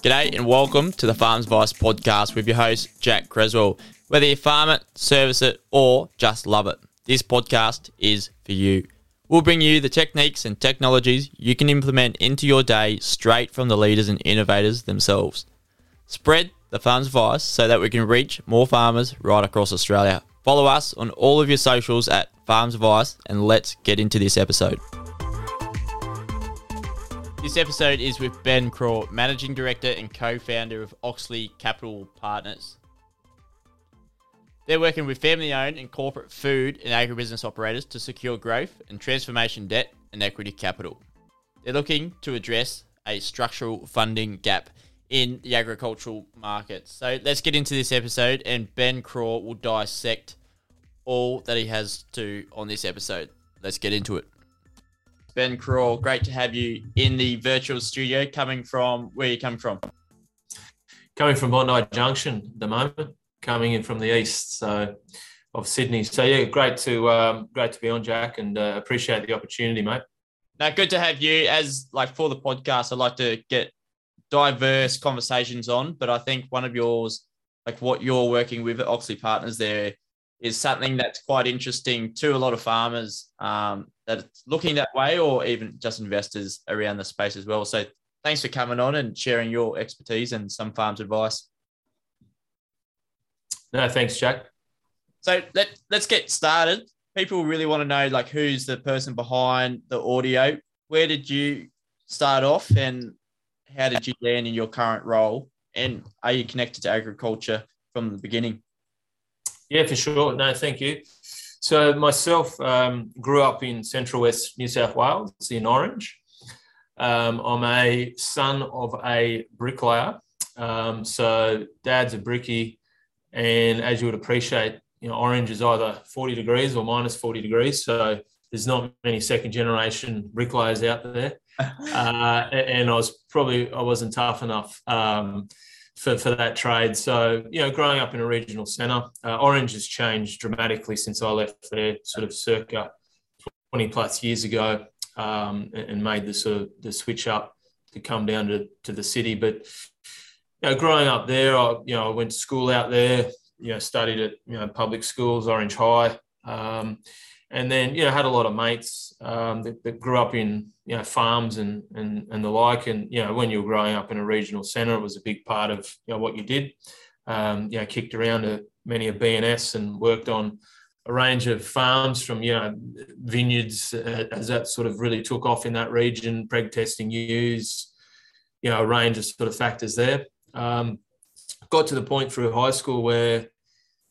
G'day and welcome to the Farms Advice podcast with your host, Jack Creswell. Whether you farm it, service it, or just love it, this podcast is for you. We'll bring you the techniques and technologies you can implement into your day straight from the leaders and innovators themselves. Spread the Farms Advice so that we can reach more farmers right across Australia. Follow us on all of your socials at Farms Advice and let's get into this episode. This episode is with Ben Craw, Managing Director and co founder of Oxley Capital Partners. They're working with family owned and corporate food and agribusiness operators to secure growth and transformation debt and equity capital. They're looking to address a structural funding gap in the agricultural market. So let's get into this episode, and Ben Craw will dissect all that he has to on this episode. Let's get into it. Ben Craw, great to have you in the virtual studio. Coming from where you come from? Coming from Bondi Junction at the moment, coming in from the east, so of Sydney. So yeah, great to um, great to be on, Jack, and uh, appreciate the opportunity, mate. Now, good to have you. As like for the podcast, I like to get diverse conversations on, but I think one of yours, like what you're working with at Oxley Partners, there is something that's quite interesting to a lot of farmers um, that's looking that way, or even just investors around the space as well. So, thanks for coming on and sharing your expertise and some farms advice. No, thanks, Jack. So let let's get started. People really want to know like who's the person behind the audio. Where did you start off, and how did you land in your current role? And are you connected to agriculture from the beginning? Yeah, for sure. No, thank you. So myself um, grew up in Central West New South Wales in Orange. Um, I'm a son of a bricklayer. Um, so dad's a brickie, and as you would appreciate, you know, Orange is either 40 degrees or minus 40 degrees. So there's not many second generation bricklayers out there. Uh, and I was probably I wasn't tough enough um, for, for that trade. So, you know, growing up in a regional centre, uh, Orange has changed dramatically since I left there, sort of circa 20 plus years ago, um, and made the sort of the switch up to come down to, to the city. But, you know, growing up there, I, you know, I went to school out there, you know, studied at, you know, public schools, Orange High. Um, and then you know had a lot of mates um, that, that, grew up in you know farms and, and and the like. And you know when you were growing up in a regional centre it was a big part of you know what you did. Um, you know kicked around many a B&S and worked on a range of farms from you know vineyards uh, as that sort of really took off in that region preg testing ewes you know a range of sort of factors there. Um, got to the point through high school where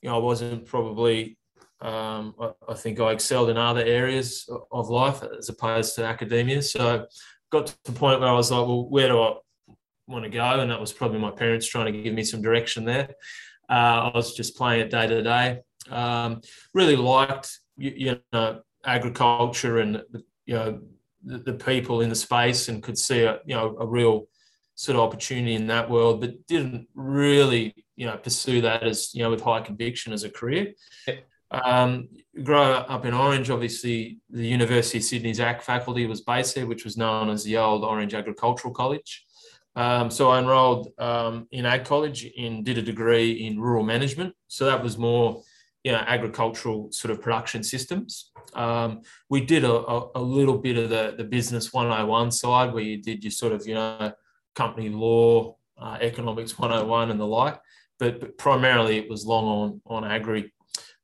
you know I wasn't probably um, I, I, think I excelled in other areas of life as opposed to academia. So got to the point where I was like, well, where do I, want to go, and that was probably my parents trying to give me some direction there. Uh, I was just playing it day to day. Um, really liked you, you, know agriculture and you know the, the, people in the space, and could see a you know a real sort of opportunity in that world, but didn't really you know pursue that as you know with high conviction as a career. Um, grow up in Orange, obviously the University of Sydney's AG faculty was based there, which was known as the old Orange Agricultural College. Um, so I enrolled um, in Ag College and did a degree in rural management. So that was more, you know, agricultural sort of production systems. Um, we did a, a, a, little bit of the, the business 101 side where you did your sort of, you know, company law, uh, economics 101 and the like, but, but primarily it was long on, on agri.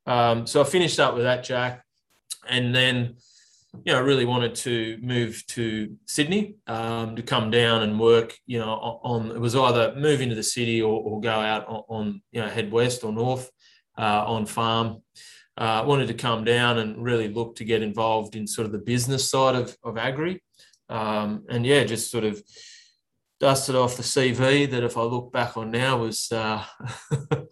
Um, so I finished up with that, Jack, and then you know I really wanted to move to Sydney um, to come down and work. You know, on it was either move into the city or, or go out on, on, you know head west or north uh, on farm. Uh, wanted to come down and really look to get involved in sort of the business side of, of agri. Um, and yeah, just sort of dusted off the CV that if I look back on now was uh,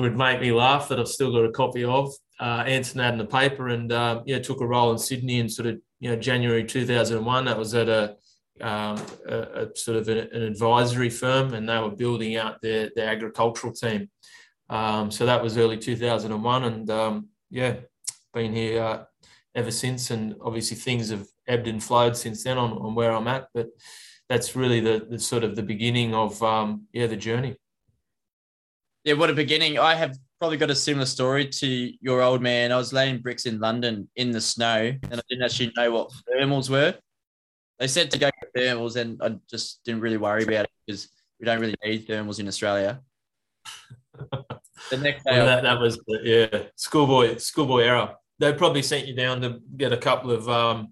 would make me laugh that I've still got a copy of. Uh, answered that in the paper and uh, yeah, took a role in Sydney in sort of you know January 2001. That was at a, um, a, a sort of an, an, advisory firm, and they were building out their their agricultural team. Um, so that was early 2001, and um, yeah, been here uh, ever since. And obviously things have ebbed and flowed since then on, on where I'm at, but that's really the, the sort of the beginning of um, yeah the journey yeah, what a beginning. I have probably got a similar story to your old man. I was laying bricks in London in the snow, and I didn't actually know what thermals were. They said to go get thermals, and I just didn't really worry about it because we don't really need thermals in Australia. the next day, well, that, that was yeah, schoolboy schoolboy error. They probably sent you down to get a couple of um,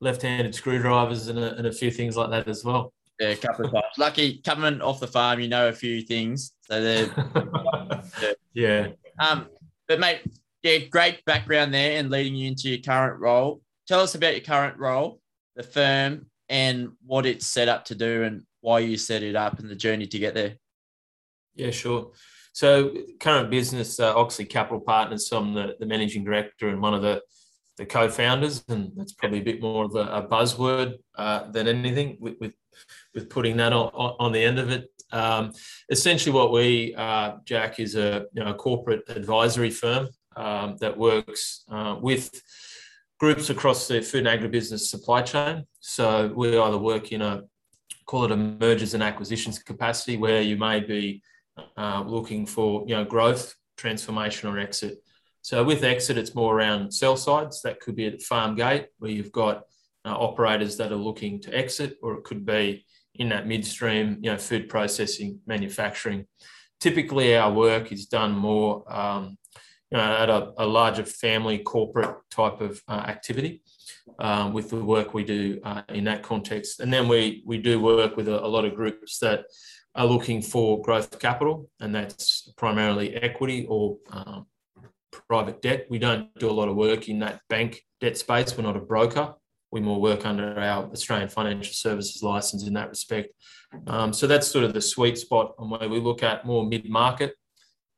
left-handed screwdrivers and a, and a few things like that as well. Yeah, a couple of times. Lucky coming off the farm, you know a few things. So they're yeah. Um, but mate, yeah, great background there and leading you into your current role. Tell us about your current role, the firm, and what it's set up to do, and why you set it up, and the journey to get there. Yeah, sure. So, current business, uh, Oxley Capital Partners. So I'm the, the managing director and one of the the co-founders, and that's probably a bit more of a, a buzzword uh, than anything with, with, with putting that on, on the end of it. Um, essentially, what we uh, Jack is a you know, corporate advisory firm um, that works uh, with groups across the food and agribusiness supply chain. So we either work in a call it a mergers and acquisitions capacity, where you may be uh, looking for you know growth, transformation, or exit. So with exit, it's more around sell sides. That could be at farm gate where you've got uh, operators that are looking to exit, or it could be in that midstream, you know, food processing, manufacturing. Typically, our work is done more, um, you know, at a, a, larger family corporate type of uh, activity. Um, with the work we do uh, in that context, and then we we do work with a, a lot of groups that are looking for growth capital, and that's primarily equity or um, private debt. We don't do a lot of work in that bank debt space. We're not a broker. We more work under our Australian Financial Services license in that respect. Um, so that's sort of the sweet spot on where we look at more mid market.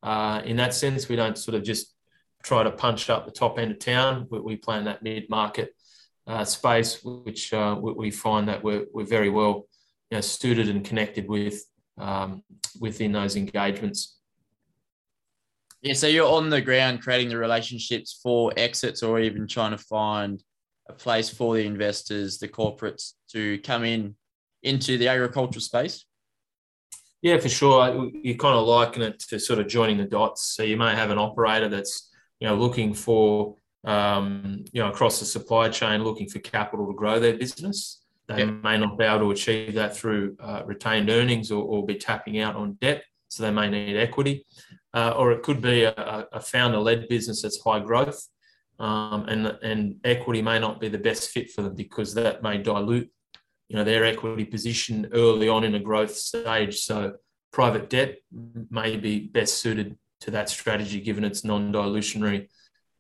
Uh, in that sense, we don't sort of just try to punch up the top end of town. We, we that mid market uh, space, which uh, we find that we're, we're very well you know, suited and connected with um, within those engagements. Yeah, so you're on the ground creating the relationships for exits or even trying to find a place for the investors, the corporates to come in into the agricultural space? Yeah, for sure. You kind of liken it to sort of joining the dots. So you may have an operator that's you know looking for um, you know across the supply chain, looking for capital to grow their business. They yep. may not be able to achieve that through uh, retained earnings or, or, be tapping out on debt, so they may need equity uh, or it could be a, a founder-led business that's high growth, um, and and equity may not be the best fit for them because that may dilute, you know, their equity position early on in a growth stage. So private debt may be best suited to that strategy given it's non-dilutionary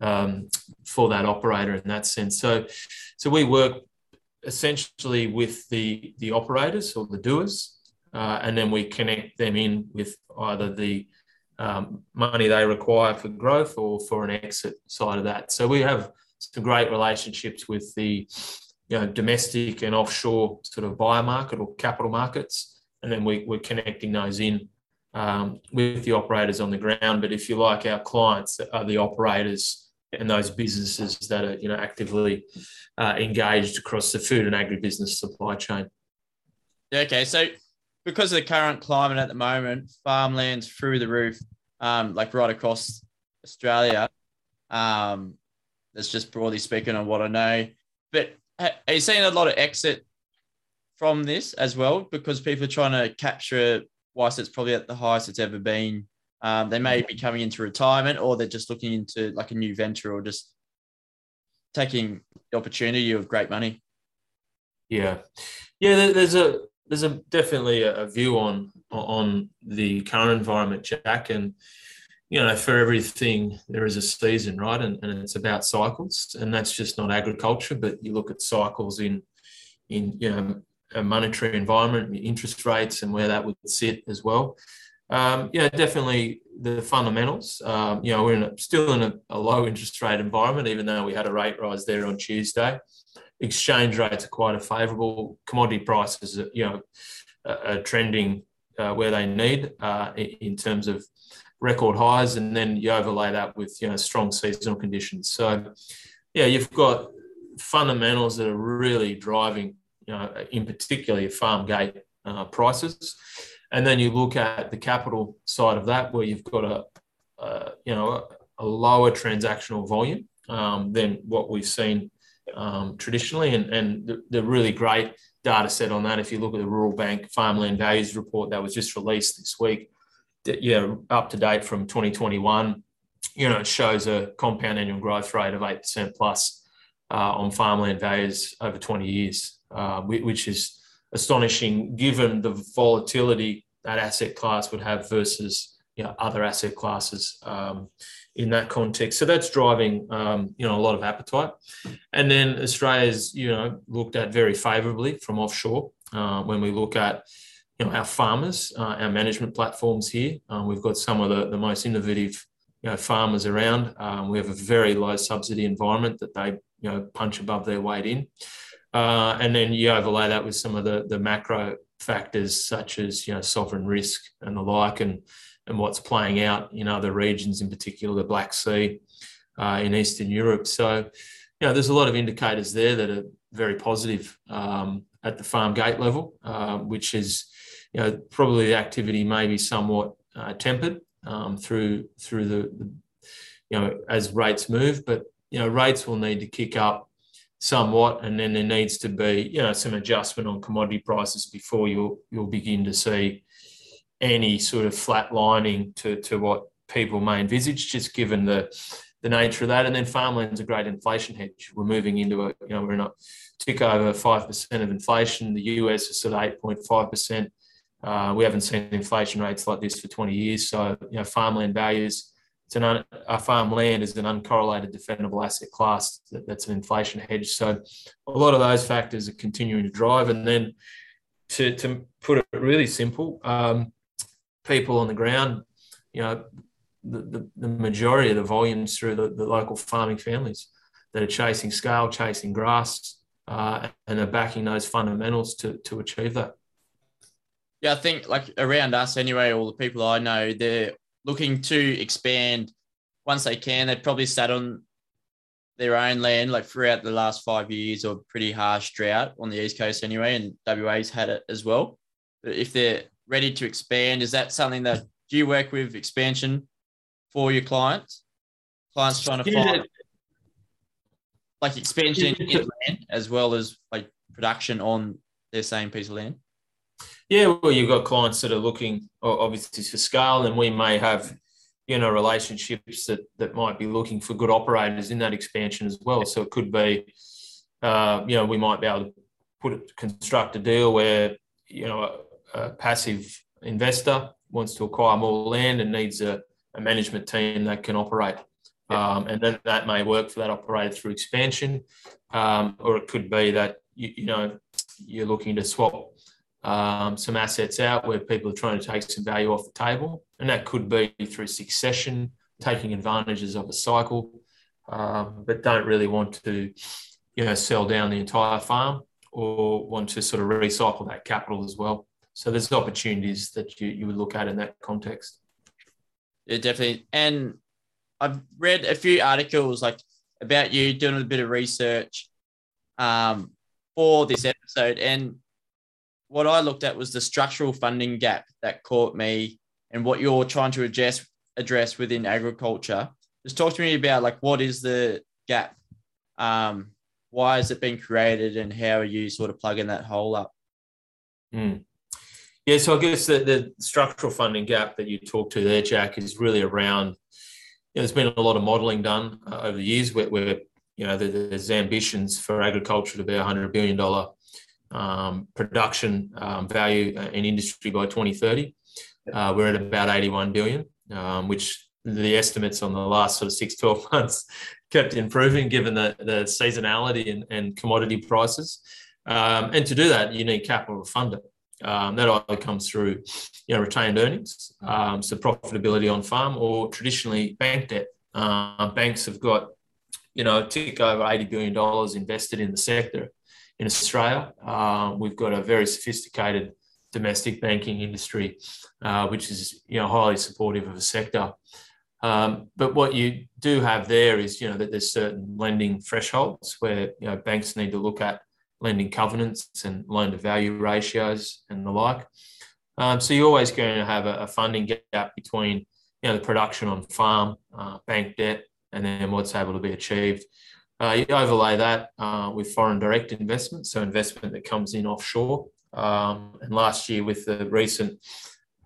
um, for that operator in that sense. So, so we work essentially with the the operators or the doers uh, and then we connect them in with either the um, money they require for growth or for an exit side of that. So we have some great relationships with the you know, domestic and offshore sort of buyer market or capital markets, and then we, we're connecting those in um, with the operators on the ground. But if you like, our clients are the operators and those businesses that are you know actively uh, engaged across the food and agribusiness supply chain. Okay, so because of the current climate at the moment, farmland's through the roof, um, like right across Australia. Um, that's just broadly speaking on what I know. But are you seeing a lot of exit from this as well? Because people are trying to capture whilst it's probably at the highest it's ever been. Um, they may be coming into retirement or they're just looking into like a new venture or just taking the opportunity of great money. Yeah. Yeah, there's a there's a definitely a view on on the current environment, Jack, and you know, for everything there is a season, right? And, and it's about cycles, and that's just not agriculture, but you look at cycles in in you know a monetary environment, interest rates, and where that would sit as well. Um, yeah, definitely the fundamentals. Um, you know, we're in a, still in a, a, low interest rate environment, even though we had a rate rise there on Tuesday. Exchange rates are quite a favourable. Commodity prices, you know, are, trending uh, where they need uh, in terms of record highs, and then you overlay that with you know strong seasonal conditions. So, yeah, you've got fundamentals that are really driving, you know, in particular farm gate uh, prices, and then you look at the capital side of that, where you've got a, a you know a, a, lower transactional volume um, than what we've seen um, traditionally, and and the, the really great data set on that. If you look at the Rural Bank Farmland Values Report that was just released this week, that, yeah, up to date from 2021, you know, it shows a compound annual growth rate of 8% plus uh, on farmland values over 20 years, uh, which is astonishing given the volatility that asset class would have versus you know, other asset classes um, in that context. So that's driving um, you know a lot of appetite. And then Australia's you know looked at very favourably from offshore uh, when we look at you know, our farmers, uh, our management platforms here. Um, we've got some of the, the most innovative you know, farmers around. Um, we have a very low subsidy environment that they you know punch above their weight in. Uh, and then you overlay that with some of the, the macro factors such as you know sovereign risk and the like and and what's playing out in other regions, in particular the Black Sea uh, in Eastern Europe. So, you know, there's a lot of indicators there that are very positive um, at the farm gate level, uh, which is you know, probably the activity may be somewhat uh, tempered um, through through the, the, you know, as rates move. But you know, rates will need to kick up somewhat, and then there needs to be you know some adjustment on commodity prices before you'll you'll begin to see any sort of flatlining to to what people may envisage, just given the the nature of that. And then farmland's a great inflation hedge. We're moving into a, you know, we're in a tick over 5% of inflation. The US is sort of 8.5%. Uh, we haven't seen inflation rates like this for 20 years. So, you know, farmland values, it's an un, our farmland is an uncorrelated defendable asset class that, that's an inflation hedge. So, a lot of those factors are continuing to drive. And then, to, to put it really simple, um, people on the ground, you know, the, the, the majority of the volumes through the, the, local farming families that are chasing scale, chasing grass, uh, and are backing those fundamentals to, to achieve that. Yeah, I think like around us anyway, all the people I know, they're looking to expand once they can. They've probably sat on their own land like throughout the last five years or pretty harsh drought on the east coast anyway, and WA's had it as well. But if they're ready to expand, is that something that do you work with expansion for your clients? Clients trying to find like expansion in land as well as like production on their same piece of land. Yeah, well, you've got clients that are looking obviously for scale, and we may have you know relationships that that might be looking for good operators in that expansion as well. So it could be, uh, you know, we might be able to put it, construct a deal where you know a, passive investor wants to acquire more land and needs a, a management team that can operate. Um, and then that may work for that operator through expansion, um, or it could be that you, you know you're looking to swap um, some assets out where people are trying to take some value off the table. And that could be through succession, taking advantages of a cycle, um, but don't really want to, you know, sell down the entire farm or want to sort of recycle that capital as well. So there's opportunities that you, you would look at in that context. Yeah, definitely. And I've read a few articles like about you doing a bit of research um, for this episode. And what I looked at was the structural funding gap that caught me and what you're trying to address address within agriculture. Just talk to me about like what is the gap? Um, why has it been created and how are you sort of plugging that hole up? Mm. Yeah, so I guess the, the structural funding gap that you talked to there, Jack, is really around. You know, there's been a lot of modelling done uh, over the years where, where you know there's ambitions for agriculture to be a hundred billion dollar um, production um, value uh, in industry by 2030. Uh, we're at about 81 billion, um, which the estimates on the last sort of six, 12 months kept improving given the, the seasonality and, and commodity prices. Um, and to do that, you need capital to fund it. Um, that either comes through, you know, retained earnings, um, so profitability on farm, or traditionally bank debt. Uh, banks have got, you know, tick over eighty billion dollars invested in the sector in Australia. Uh, we've got a very sophisticated domestic banking industry, uh, which is, you know, highly supportive of the sector. Um, but what you do have there is, you know, that there's certain lending thresholds where you know banks need to look at lending covenants and loan to value ratios and the like. Um, so you're always going to have a, a, funding gap between you know the production on farm, uh, bank debt, and then what's able to be achieved. Uh, you overlay that uh, with foreign direct investment, so investment that comes in offshore. Um, and last year, with the recent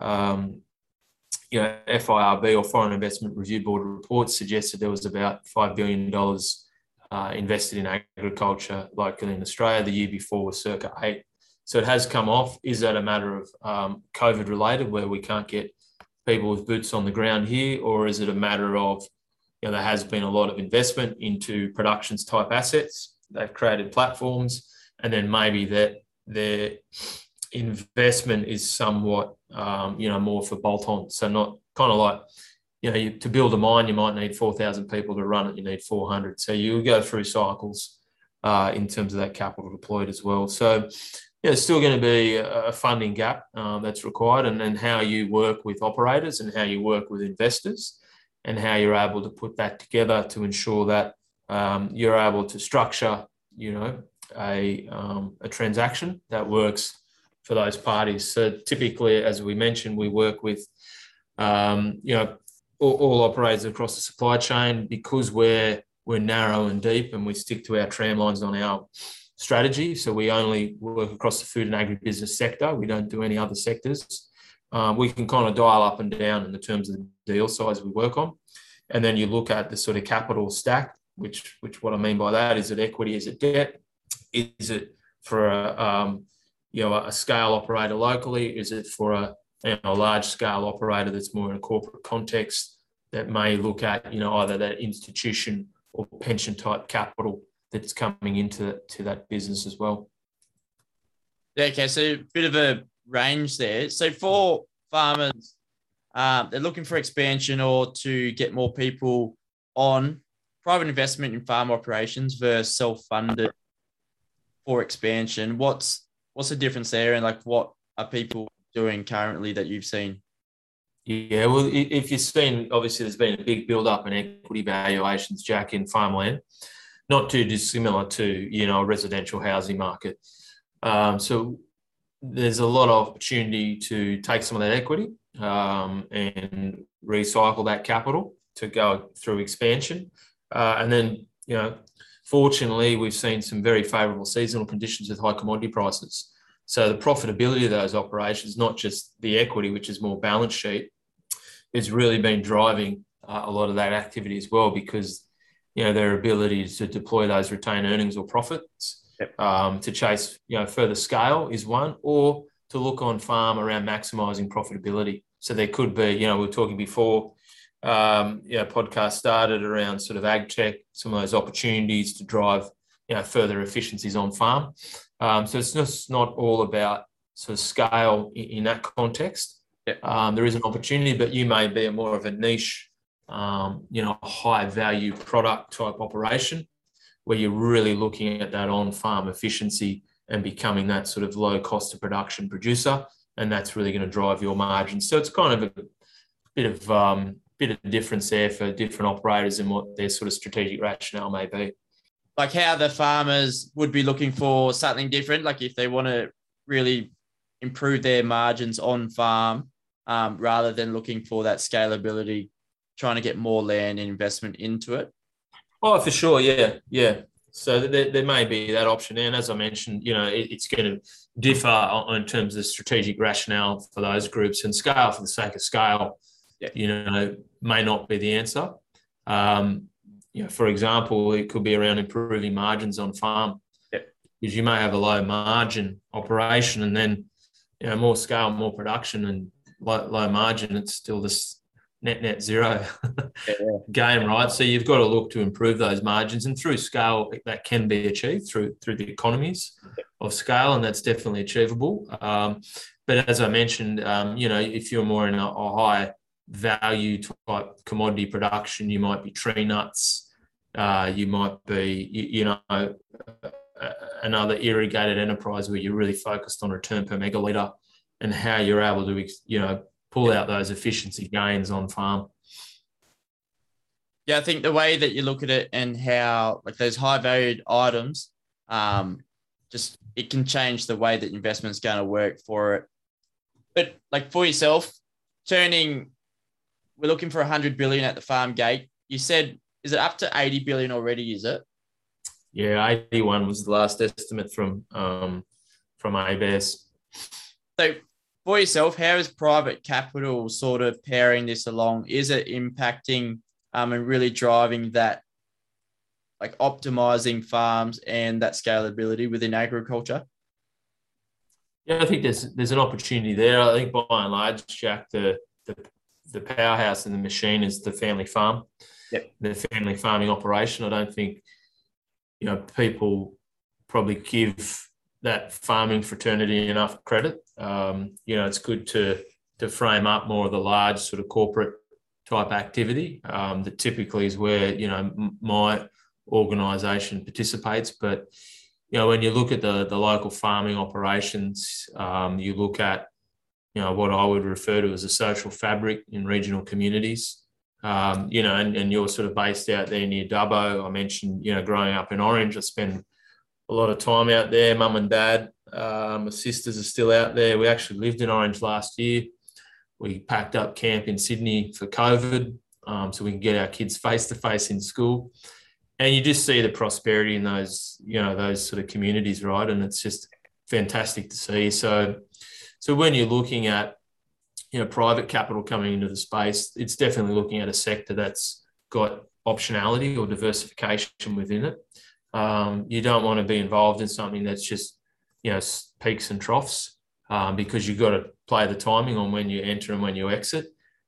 um, you know, FIRB or Foreign Investment Review Board reports suggested there was about $5 billion uh, invested in agriculture locally in Australia. The year before was circa eight. So it has come off. Is that a matter of um, COVID related where we can't get people with boots on the ground here? Or is it a matter of, you know, there has been a lot of investment into productions type assets. They've created platforms and then maybe that their investment is somewhat, um, you know, more for bolt on. So not kind of like, you know, you, to build a mine, you might need 4,000 people to run it. You need 400. So you go through cycles uh, in terms of that capital deployed as well. So, yeah, it's still going to be a funding gap um, that's required, and then how you work with operators and how you work with investors, and how you're able to put that together to ensure that um, you're able to structure, you know, a um, a transaction that works for those parties. So typically, as we mentioned, we work with, um, you know, all, all, operators across the supply chain because we're we're narrow and deep, and we stick to our tram lines on our strategy. So we only work across the food and agribusiness sector. We don't do any other sectors. Um, we can kind of dial up and down in the terms of the deal size we work on, and then you look at the sort of capital stack. Which, which what I mean by that is it equity? Is it debt? Is it for a, um, you know a scale operator locally? Is it for a you know, a large scale operator that's more in a corporate context that may look at you know either that institution or pension type capital that's coming into to that business as well. Okay, so a bit of a range there. So for farmers, um, they're looking for expansion or to get more people on private investment in farm operations versus self-funded for expansion. What's what's the difference there, and like what are people doing currently that you've seen? Yeah, well, if you've seen, obviously, there's been a big build up in equity valuations, Jack, in farmland, not too dissimilar to you know a residential housing market. Um, so there's a lot of opportunity to take some of that equity um, and recycle that capital to go through expansion, uh, and then you know Fortunately, we've seen some very favourable seasonal conditions with high commodity prices. So the profitability of those operations, not just the equity, which is more balance sheet, has really been driving uh, a lot of that activity as well because you know their ability to deploy those retained earnings or profits yep. um, to chase you know further scale is one, or to look on farm around maximising profitability. So there could be, you know, we were talking before um, you know, podcast started around sort of ag tech, some of those opportunities to drive, you know, further efficiencies on farm. Um, so it's just not all about sort of scale in, in that context. Yep. Um, there is an opportunity, but you may be a more of a niche, um, you know, high value product type operation where you're really looking at that on farm efficiency and becoming that sort of low cost of production producer. And that's really going to drive your margins. So it's kind of a bit of um, bit of difference there for different operators and what their sort of strategic rationale may be. Like how the farmers would be looking for something different, like if they want to really improve their margins on farm, um, rather than looking for that scalability, trying to get more land and investment into it. Oh, for sure, yeah, yeah. So there, there may be that option, and as I mentioned, you know, it, it's going to differ in terms of strategic rationale for those groups and scale for the sake of scale. Yeah. You know, may not be the answer. Um, you know, for example, it could be around improving margins on farm. Yeah. Because you may have a low margin operation, and then you know more scale, more production, and low, low margin. It's still this net net zero game, right? So you've got to look to improve those margins, and through scale, that can be achieved through through the economies of scale, and that's definitely achievable. Um, but as I mentioned, um, you know, if you're more in a, a, high value type commodity production, you might be tree nuts, uh, you might be, you, you know. Another irrigated enterprise where you're really focused on return per megaliter and how you're able to, you know, pull out those efficiency gains on farm. Yeah, I think the way that you look at it and how like those high valued items, um, just it can change the way that investment's going to work for it. But like for yourself, turning, we're looking for 100 billion at the farm gate. You said, is it up to 80 billion already? Is it? Yeah, 81 was the last estimate from um, from ABARES. So for yourself, how is private capital sort of pairing this along? Is it impacting um, and really driving that, like optimizing farms and that scalability within agriculture? Yeah, I think there's there's an opportunity there. I think by and large, Jack, the the, the powerhouse and the machine is the family farm, yep. the family farming operation. I don't think you know people probably give that farming fraternity enough credit. Um, you know, it's good to to frame up more of the large sort of corporate type activity um, that typically is where you know my organisation participates. But you know, when you look at the the local farming operations, um, you look at you know what I would refer to as a social fabric in regional communities. Um, you know, and, and you're sort of based out there near Dubbo. I mentioned, you know, growing up in Orange, I spend a lot of time out there. Mum and dad, uh, my sisters are still out there. We actually lived in Orange last year. We packed up camp in Sydney for COVID, um, so we can get our kids face to face in school. And you just see the prosperity in those, you know, those sort of communities, right? And it's just fantastic to see. So, so when you're looking at, you know, private capital coming into the space, it's definitely looking at a sector that's got optionality or diversification within it. Um, you don't want to be involved in something that's just, you know, peaks and troughs um, because you've got to play the timing on when you enter and when you exit.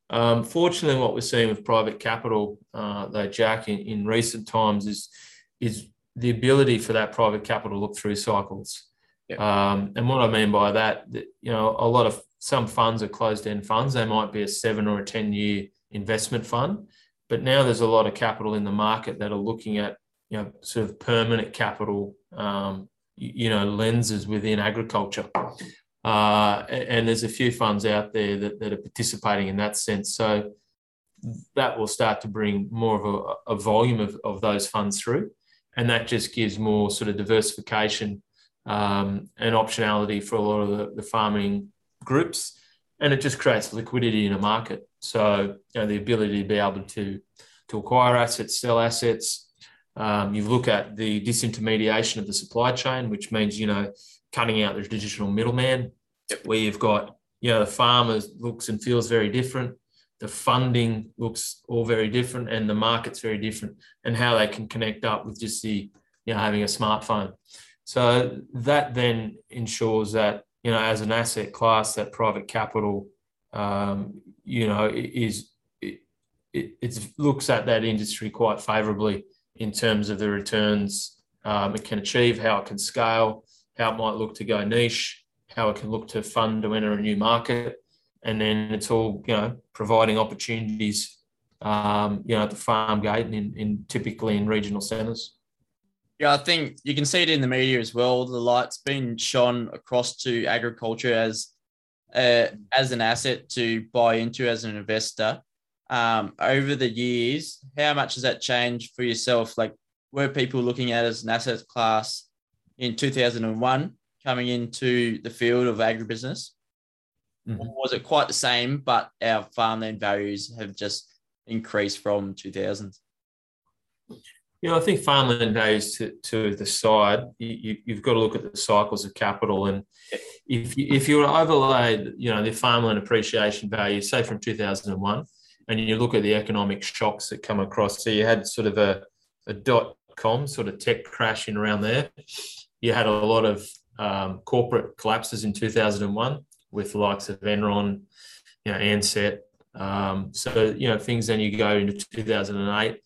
Um, fortunately, what we're seeing with private capital, uh, though, Jack, in, in recent times is is the ability for that private capital to look through cycles. Um, and what I mean by that, that, you know, a lot of some funds are closed-end funds. They might be a seven or a ten-year investment fund, but now there's a lot of capital in the market that are looking at you know, sort of permanent capital, um, you know, lenses within agriculture. Uh, and there's a few funds out there that, that are participating in that sense. So that will start to bring more of a, a volume of, of those funds through. And that just gives more sort of diversification um, and optionality for a lot of the, the farming groups. And it just creates liquidity in a market. So you know, the ability to be able to, to acquire assets, sell assets, um, you look at the disintermediation of the supply chain, which means you know cutting out the traditional middleman, yep. where you've got you know the farmer looks and feels very different, the funding looks all very different, and the market's very different, and how they can connect up with just the you know having a smartphone. So that then ensures that you know as an asset class, that private capital, um, you know, is it, it, looks at that industry quite favourably in terms of the returns um, it can achieve, how it can scale, how it might look to go niche, how it can look to fund to enter a new market, and then it's all you know providing opportunities, um, you know, at the farm gate and in, in typically in regional centres. Yeah, I think you can see it in the media as well. The light's been shone across to agriculture as uh, as an asset to buy into as an investor. Um, over the years, how much has that changed for yourself? Like, were people looking at as an asset class in 2001 coming into the field of agribusiness? Mm-hmm. Or was it quite the same, but our farmland values have just increased from 2000s? Yeah, I think farmland values to, to the side, you, have got to look at the cycles of capital. And if you, if you were overlaid, you know, the farmland appreciation value, say from 2001, and you look at the economic shocks that come across, so you had sort of a, a dot com sort of tech crash in around there. You had a lot of um, corporate collapses in 2001 with the likes of Enron, you know, Ansett. Um, so, you know, things then you go into 2008,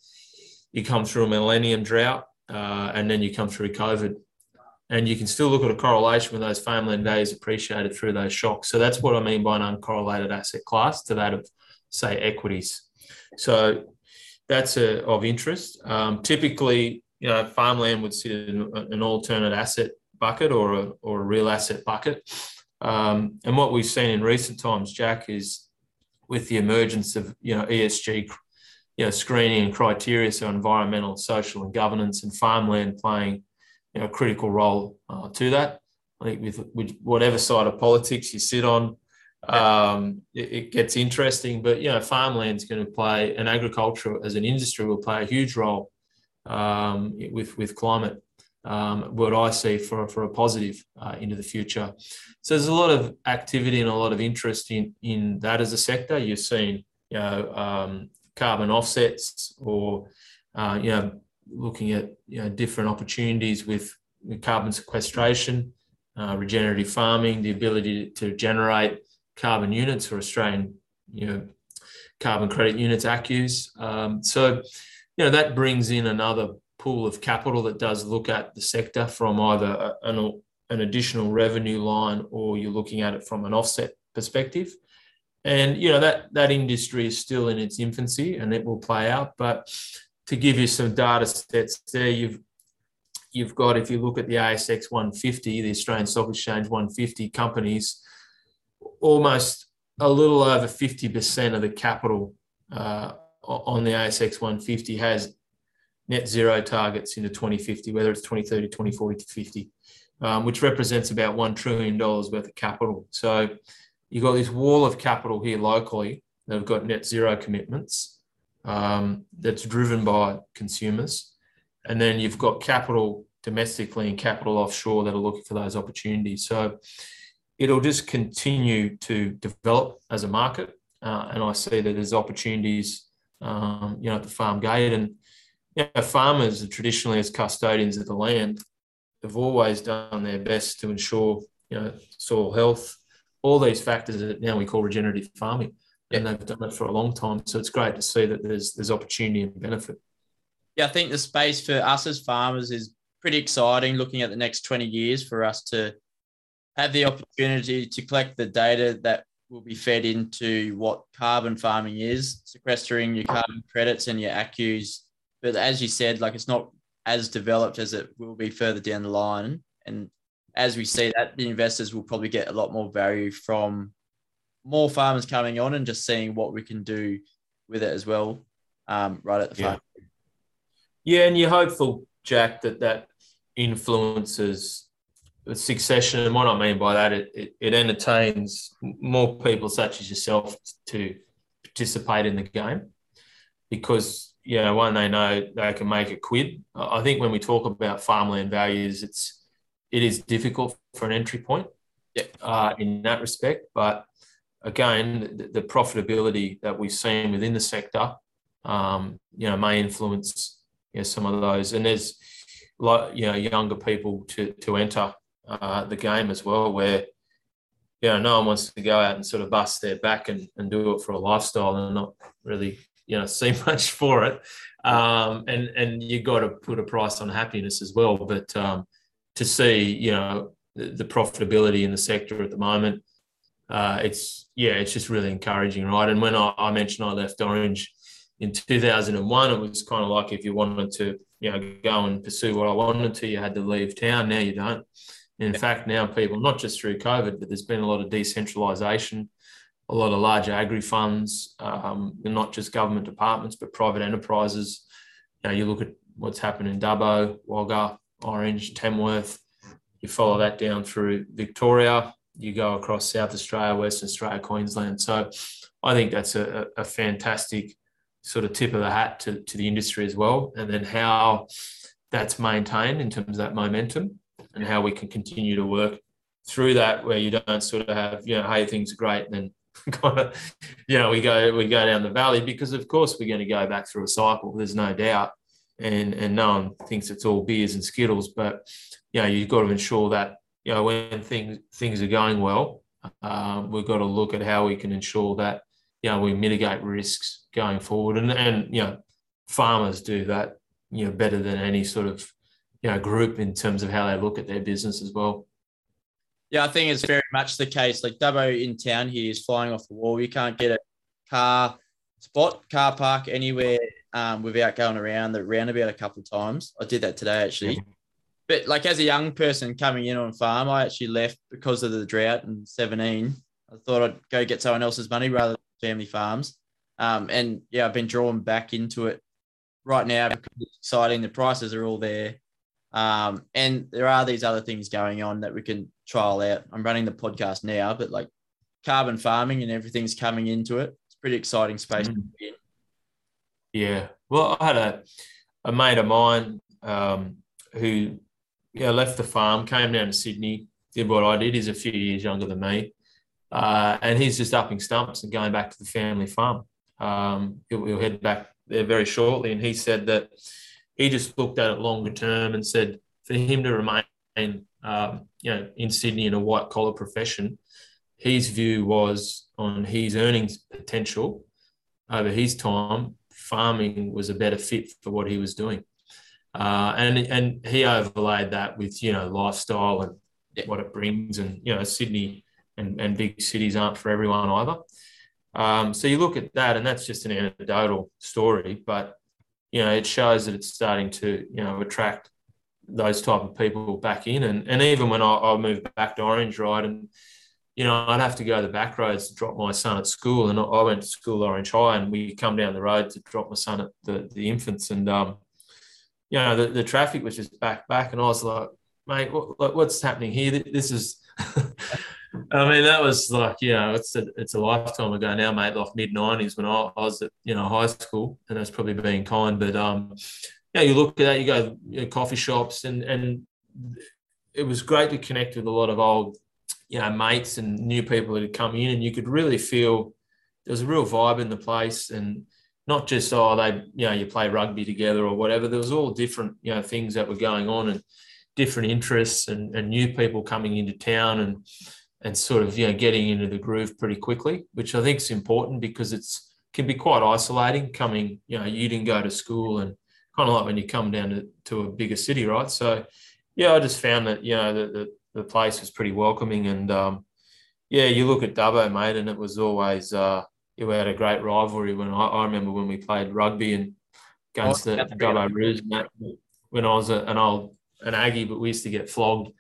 you come through a millennium drought, uh, and then you come through COVID. And you can still look at a correlation with those farmland days appreciated through those shocks. So that's what I mean by an uncorrelated asset class to that of, say, equities. So that's a, of interest. Um, typically, you know, farmland would sit in an alternate asset bucket or a, or a real asset bucket. Um, and what we've seen in recent times, Jack, is with the emergence of you know ESG, you know screening and criteria, so environmental, social, and governance, and farmland playing you know a critical role uh, to that. I think with, with whatever side of politics you sit on, um, it, it, gets interesting. But you know, farmland's going to play, and agriculture as an industry will play a huge role um, with with climate um, what I see for, for a positive uh, into the future. So there's a lot of activity and a lot of interest in, in that as a sector. You've seen you know, um, carbon offsets or, uh, you know, looking at, you know, different opportunities with, carbon sequestration, uh, regenerative farming, the ability to generate carbon units for Australian, you know, carbon credit units, ACCUs. Um, so, you know, that brings in another pool of capital that does look at the sector from either an, an additional revenue line or you're looking at it from an offset perspective. And you know that that industry is still in its infancy and it will play out. But to give you some data sets there, you've you've got if you look at the ASX 150, the Australian Stock Exchange 150 companies, almost a little over 50% of the capital uh, on the ASX 150 has net zero targets into 2050, whether it's 2030, 2040 to 50, um, which represents about $1 trillion worth of capital. So you've got this wall of capital here locally that have got net zero commitments um, that's driven by consumers. And then you've got capital domestically and capital offshore that are looking for those opportunities. So it'll just continue to develop as a market. Uh, and I see that there's opportunities, um, you know, at the farm gate. And you know, farmers traditionally as custodians of the land have always done their best to ensure you know soil health, all these factors that now we call regenerative farming, yeah. and they've done it for a long time. So it's great to see that there's there's opportunity and benefit. Yeah, I think the space for us as farmers is pretty exciting. Looking at the next twenty years for us to have the opportunity to collect the data that will be fed into what carbon farming is, sequestering your carbon credits and your ACCUs but as you said, like it's not as developed as it will be further down the line. And as we see that, the investors will probably get a lot more value from more farmers coming on and just seeing what we can do with it as well, um, right at the yeah. front. Yeah, and you're hopeful, Jack, that that influences succession. And what I mean by that, it, it, it entertains more people such as yourself to participate in the game because you know, one they know they can make a quid. I think when we talk about farmland values, it's it is difficult for an entry point uh, in that respect. But again, the, the, profitability that we've seen within the sector, um, you know, may influence you know, some of those. And there's like you know younger people to to enter uh, the game as well, where you know no one wants to go out and sort of bust their back and, and do it for a lifestyle and not really you know see much for it um, and and you got to put a price on happiness as well but um, to see you know the, the profitability in the sector at the moment. Uh, it's yeah, it's just really encouraging, right? And when I, I, mentioned I left Orange in 2001, it was kind of like if you wanted to, you know, go and pursue what I wanted to, you had to leave town. Now you don't. In fact, now people, not just through COVID, but there's been a lot of decentralisation, a lot of large agri funds, um, not just government departments, but private enterprises. You know, you look at what's happened in Dubbo, Wagga, Orange, Tamworth. You follow that down through Victoria. You go across South Australia, Western Australia, Queensland. So I think that's a, a fantastic sort of tip of the hat to, to the industry as well. And then how that's maintained in terms of that momentum and how we can continue to work through that where you don't sort of have, you know, hey, things are great. And then kind of, you know, we go, we go down the valley because of course we're going to go back through a cycle. There's no doubt and and no one thinks it's all beers and skittles but you know you've got to ensure that you know when things things are going well um, we've got to look at how we can ensure that you know we mitigate risks going forward. And and you know farmers do that you know better than any sort of you know group in terms of how they look at their business as well. Yeah i think it's very much the case. Like dubbo in town here is flying off the wall. You can't get a car spot car park anywhere um, without going around the roundabout a couple of times. I did that today actually. But like as a young person coming in on farm, I actually left because of the drought in 17. I thought I'd go get someone else's money rather than family farms. Um, and yeah, I've been drawn back into it right now because it's exciting. The prices are all there. Um, and there are these other things going on that we can trial out. I'm running the podcast now, but like carbon farming and everything's coming into it. It's pretty exciting space mm. Yeah. Well, I had a, a mate of mine um, who know, left the farm, came down to Sydney, did what I did. He's a few years younger than me. Uh, and he's just upping stumps and going back to the family farm. Um, he'll, he'll head back there very shortly. And he said that he just looked at it longer term and said for him to remain, um, you know, in Sydney in a white collar profession, his view was on his earnings potential over his time farming was a better fit for what he was doing. Uh, and and he overlaid that with you know lifestyle and yeah. what it brings, and you know Sydney and, and big cities aren't for everyone either. Um, so you look at that, and that's just an anecdotal story, but you know it shows that it's starting to you know attract those type of people back in, and and even when I, I moved back to Orange, right, and you know, I'd have to go the back roads to drop my son at school. And I went to school Orange High, and we come down the road to drop my son at the, the infants. And, um, you know, the, the traffic was just back, back. And I was like, mate, what, what's happening here? This is, I mean, that was like, you know, it's a, it's a lifetime ago now, mate, like mid 90s when I, I, was at, you know, high school. And that's probably being kind. But, um, yeah, you look at that, you go you know, coffee shops, and, and it was great to connect with a lot of old you know mates and new people that had come in, and you could really feel there was a real vibe in the place, and not just oh they you know you play rugby together or whatever. There was all different you know things that were going on and different interests and, and new people coming into town and and sort of you know getting into the groove pretty quickly, which I think is important because it's can be quite isolating coming you know you didn't go to school and kind of like when you come down to, to a bigger city right so yeah I just found that you know that the place was pretty welcoming. And um, yeah, you look at Dubbo, mate, and it was always uh, we had a great rivalry. When I, I remember when we played rugby and against oh, the Dubbo Roos, when I was a, an old an Aggie, but we used to get flogged.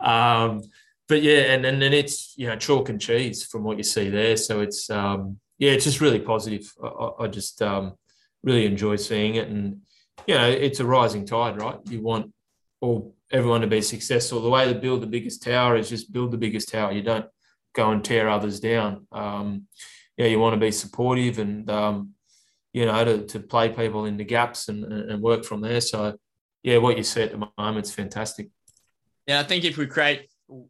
Um, but yeah, and, and then it's you know chalk and cheese from what you see there. So it's um, yeah, it's just really positive. I, I just um, really enjoy seeing it, and you know, it's a rising tide, right? You want all everyone to be successful. The way to build the biggest tower is just build the biggest tower. You don't go and tear others down. Um, yeah, you want to be supportive and um, you know to, to play people in the gaps and, and work from there. So yeah, what you see at the moment is fantastic. Yeah, I think if we create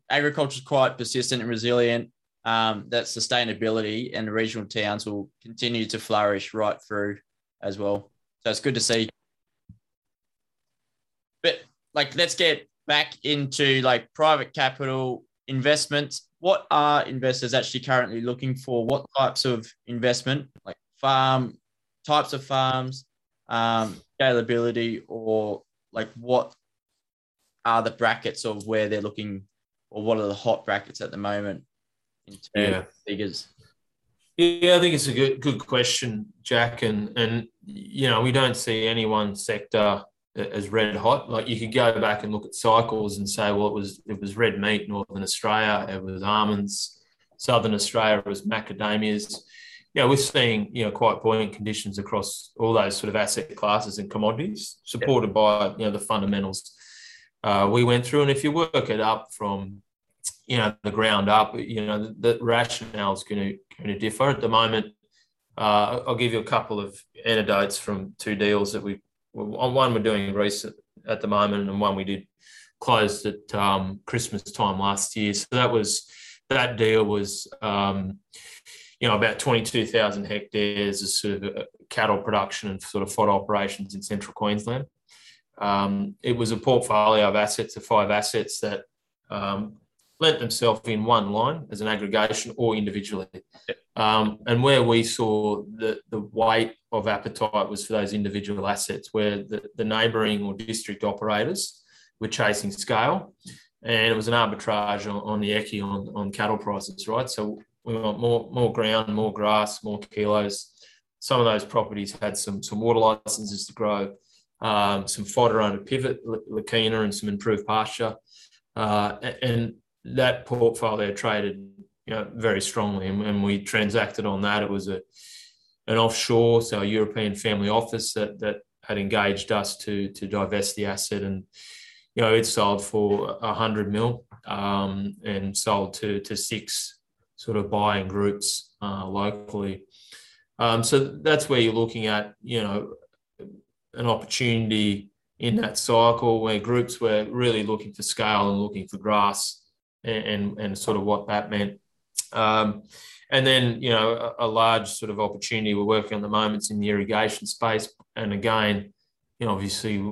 agriculture is quite persistent and resilient, um, that sustainability and the regional towns will continue to flourish right through as well. So it's good to see. But like let's get back into like private capital investments. What are investors actually currently looking for? What types of investment, like farm types of farms, um, scalability, or like what are the brackets of where they're looking or what are the hot brackets at the moment in terms yeah. of figures? Yeah, I think it's a good good question, Jack. And and you know, we don't see any one sector as red hot. Like you could go back and look at cycles and say, well, it was it was red meat, Northern Australia, it was almonds, Southern Australia, it was macadamias. Yeah, we're seeing you know quite buoyant conditions across all those sort of asset classes and commodities, supported by you know the fundamentals uh, we went through. And if you work it up from you know the ground up, you know the, the rationale is going to going to differ. At the moment, uh, I'll give you a couple of anecdotes from two deals that we one we're doing recent at the moment, and one we did closed at um, Christmas time last year. So that was that deal was um, you know about twenty two thousand hectares of sort of cattle production and sort of fodder operations in central Queensland. Um, it was a portfolio of assets, of five assets that um, lent themselves in one line as an aggregation or individually. Um, and where we saw the, the weight of appetite was for those individual assets, where the, the neighbouring or district operators were chasing scale. And it was an arbitrage on, on the EYCI on, on cattle prices, right? So we want more, more ground, more grass, more kilos. Some of those properties had some, some water licenses to grow, um, some fodder under pivot, leucaena, and some improved pasture. Uh, and that portfolio traded you know, very strongly, and, and, we transacted on that. It was a an offshore, so a European family office that that had engaged us to to divest the asset, and you know it sold for a hundred mil, um, and sold to to six sort of buying groups uh, locally. Um, so that's where you're looking at, you know, an opportunity in that cycle where groups were really looking for scale and looking for grass and, and, and sort of what that meant. Um, and then, you know, a, a, large sort of opportunity we're working on the moments in the irrigation space. And again, you know, obviously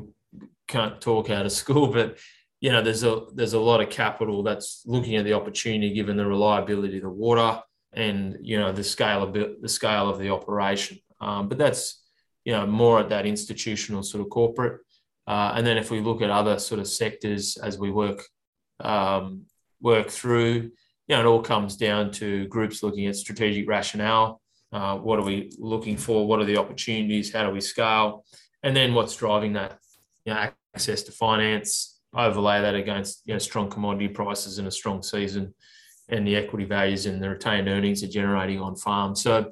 can't talk out of school, but you know, there's a there's a lot of capital that's looking at the opportunity given the reliability of the water and you know the scale of the scale of the operation. Um, but that's you know more at that institutional sort of corporate. Uh, and then if we look at other sort of sectors as we work um, work through. You know, it all comes down to groups looking at strategic rationale. Uh, what are we looking for? What are the opportunities? How do we scale? And then what's driving that? You know, access to finance. Overlay that against you know strong commodity prices and a strong season, and the equity values and the retained earnings are generating on farm. So,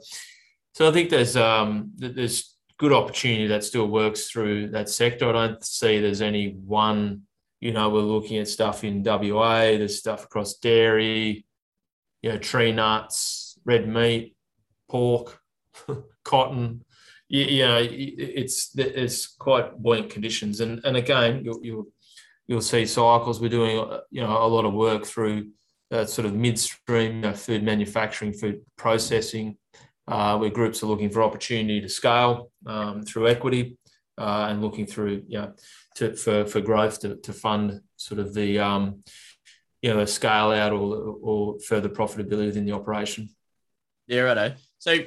so I think there's um, there's good opportunity that still works through that sector. I don't see there's any one you know, we're looking at stuff in WA, there's stuff across dairy, you know, tree nuts, red meat, pork, cotton. You, you, know, it's it's quite buoyant conditions, and and again, you'll you'll, you'll see cycles. We're doing you know a lot of work through uh, sort of midstream you know, food manufacturing, food processing, uh, where groups are looking for opportunity to scale um, through equity uh, and looking through you know to, for, for growth to, to fund sort of the um, you know scale out or, or further profitability within the operation. Yeah, righto. So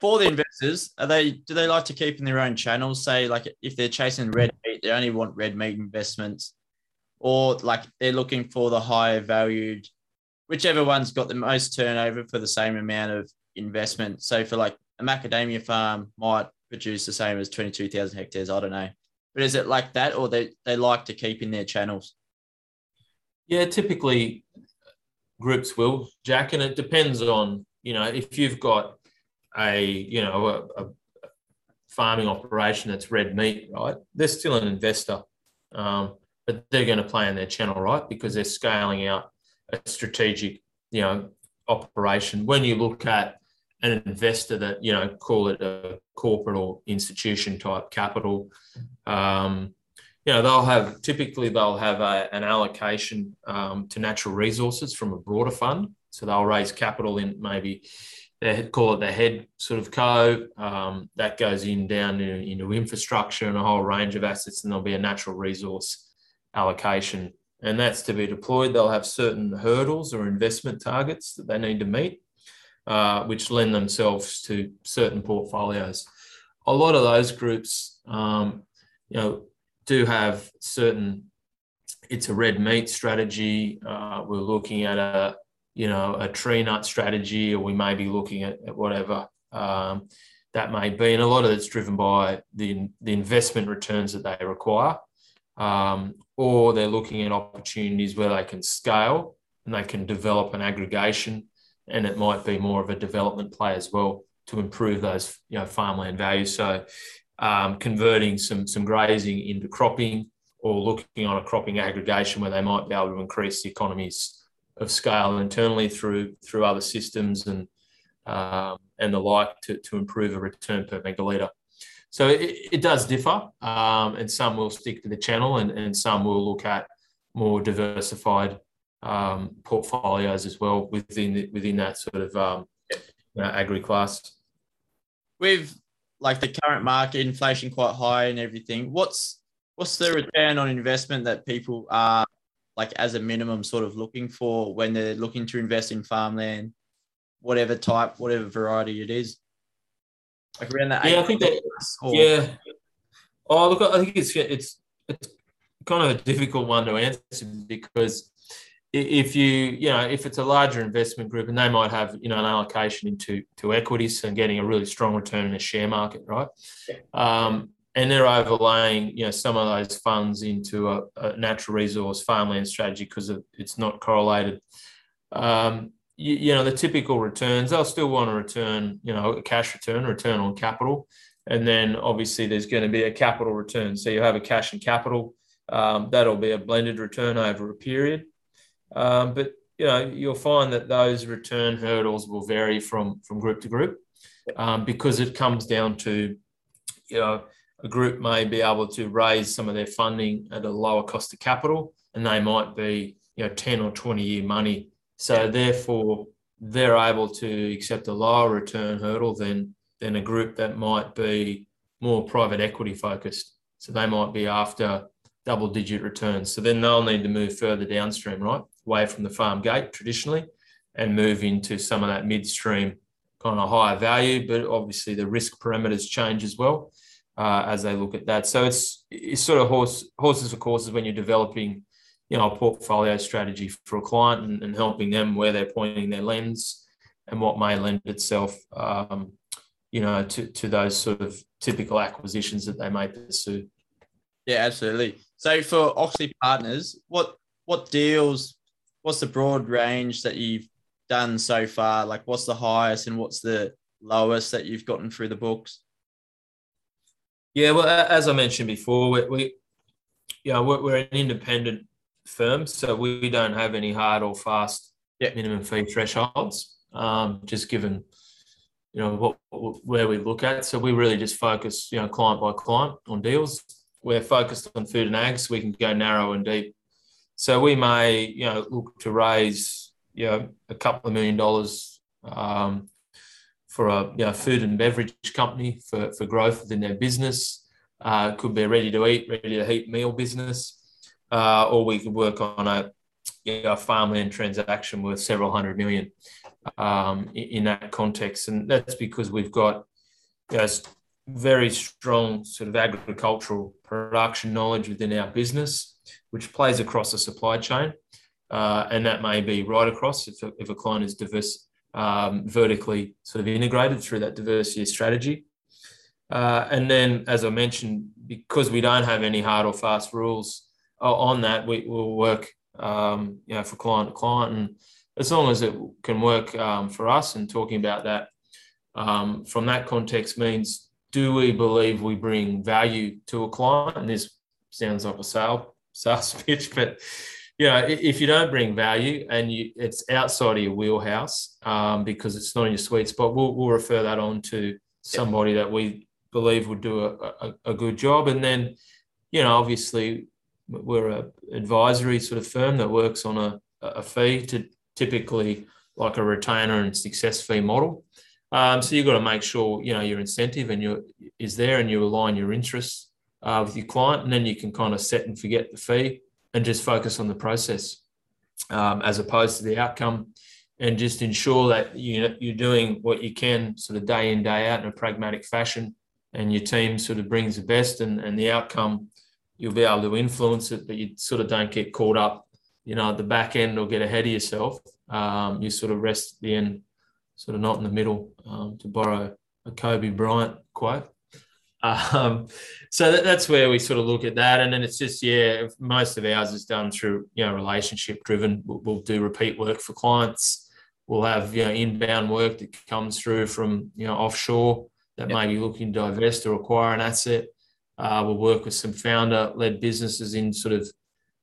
for the investors, are they do they like to keep in their own channels? Say like if they're chasing red meat, they only want red meat investments, or like they're looking for the higher valued, whichever one's got the most turnover for the same amount of investment. So for like a macadamia farm might produce the same as twenty two thousand hectares. I don't know. But is it like that, or they, they like to keep in their channels? Yeah, typically groups will, Jack, and it depends on, you know, if you've got a, you know, a, a farming operation that's red meat, right? They're still an investor, um, but they're going to play in their channel, right? Because they're scaling out a strategic, you know, operation. When you look at an investor that you know call it a corporate or institution type capital um, you know they'll have typically they'll have a, an allocation um, to natural resources from a broader fund. So they'll raise capital in maybe they call it the head sort of co um, that goes in down into, into infrastructure and a whole range of assets and there'll be a natural resource allocation. And that's to be deployed. They'll have certain hurdles or investment targets that they need to meet uh, which lend themselves to certain portfolios. A lot of those groups, um, you know, do have certain it's a red meat strategy. Uh, we're looking at a you know a tree nut strategy, or we may be looking at, at whatever um, that may be. And a lot of it's driven by the the investment returns that they require, um, or they're looking at opportunities where they can scale and they can develop an aggregation, and it might be more of a development play as well to improve those you know farmland values. So um, converting some some grazing into cropping or looking on a cropping aggregation where they might be able to increase the economies of scale internally through through other systems and um, and the like to, to improve a return per megaliter. So it, it does differ, um, and some will stick to the channel, and, and some will look at more diversified um, portfolios as well within the, within that sort of um, you know, agri class. With like the current market inflation quite high and everything, what's what's the return on investment that people are like as a minimum sort of looking for when they're looking to invest in farmland, whatever type, whatever variety it is? Like around that. Yeah, I think that. Or... Yeah. Oh, look, I think it's it's it's kind of a difficult one to answer because if you you know if it's a larger investment group and they might have you know an allocation into to equities and getting a really strong return in a share market right? Um, and they're overlaying you know some of those funds into a, a natural resource farmland strategy because it's not correlated. Um, you, you, know the typical returns they'll still want to return you know a cash return return on capital. And then obviously there's going to be a capital return. So you have a cash and capital um, that'll be a blended return over a period um, but you know you'll find that those return hurdles will vary from from group to group um, because it comes down to you know a group may be able to raise some of their funding at a lower cost of capital, and they might be you know 10 or 20 year money. So therefore, they're able to accept a lower return hurdle than than a group that might be more private equity focused. So they might be after double digit returns. So then they'll need to move further downstream, right? Away from the farm gate traditionally and move into some of that midstream kind of higher value. But obviously the risk parameters change as well uh, as they look at that. So it's it's sort of horse horses for courses when you're developing, you know, a portfolio strategy for a client and, and helping them where they're pointing their lens and what may lend itself, um, you know, to to those sort of typical acquisitions that they may pursue. Yeah, absolutely. So for Oxley Partners, what what deals? What's the broad range that you've done so far? Like, what's the highest and what's the lowest that you've gotten through the books? Yeah, well, as I mentioned before, we, we you know, we're, we're, an independent firm, so we don't have any hard or fast minimum fee thresholds. Um, just given, you know, what where we look at, so we really just focus, you know, client by client on deals. We're focused on food and ag, so we can go narrow and deep. So we may, you know, look to raise, you know, a couple of million dollars um, for a you know, food and beverage company for, for growth within their business. Uh, could be a ready to eat, ready to heat meal business, uh, or we could work on a, you know, a farmland transaction worth several hundred million um, in, in, that context. And that's because we've got you know, very strong sort of agricultural production knowledge within our business, which plays across the supply chain. Uh, and that may be right across if a, if a client is diverse, um, vertically sort of integrated through that diversity strategy. Uh, and then, as I mentioned, because we don't have any hard or fast rules on that, we will work, um, you know, for client to client, and as long as it can work um, for us. And talking about that um, from that context means, do we believe we bring value to a client? And this sounds like a sale sales pitch, but you know, if you don't bring value and you, it's outside of your wheelhouse um, because it's not in your sweet spot, we'll, we'll refer that on to somebody that we believe would do a, a, a, good job. And then, you know, obviously we're a advisory sort of firm that works on a, a fee to typically like a retainer and success fee model. Um, so you've got to make sure, you know, your incentive and your is there and you align your interests uh, with your client and then you can kind of set and forget the fee and just focus on the process um, as opposed to the outcome and just ensure that you, you're doing what you can sort of day in, day out in a pragmatic fashion and your team sort of brings the best and, and the outcome you'll be able to influence it, but you sort of don't get caught up, you know, at the back end or get ahead of yourself. Um, you sort of rest at the end, sort of not in the middle, um, to borrow a Kobe Bryant quote. Um, so that, that's where we sort of look at that, and then it's just yeah, most of ours is done through you know relationship driven. We'll, we'll do repeat work for clients. We'll have you know inbound work that comes through from you know offshore that yep. may be looking to divest or acquire an asset. Uh, we'll work with some founder led businesses in sort of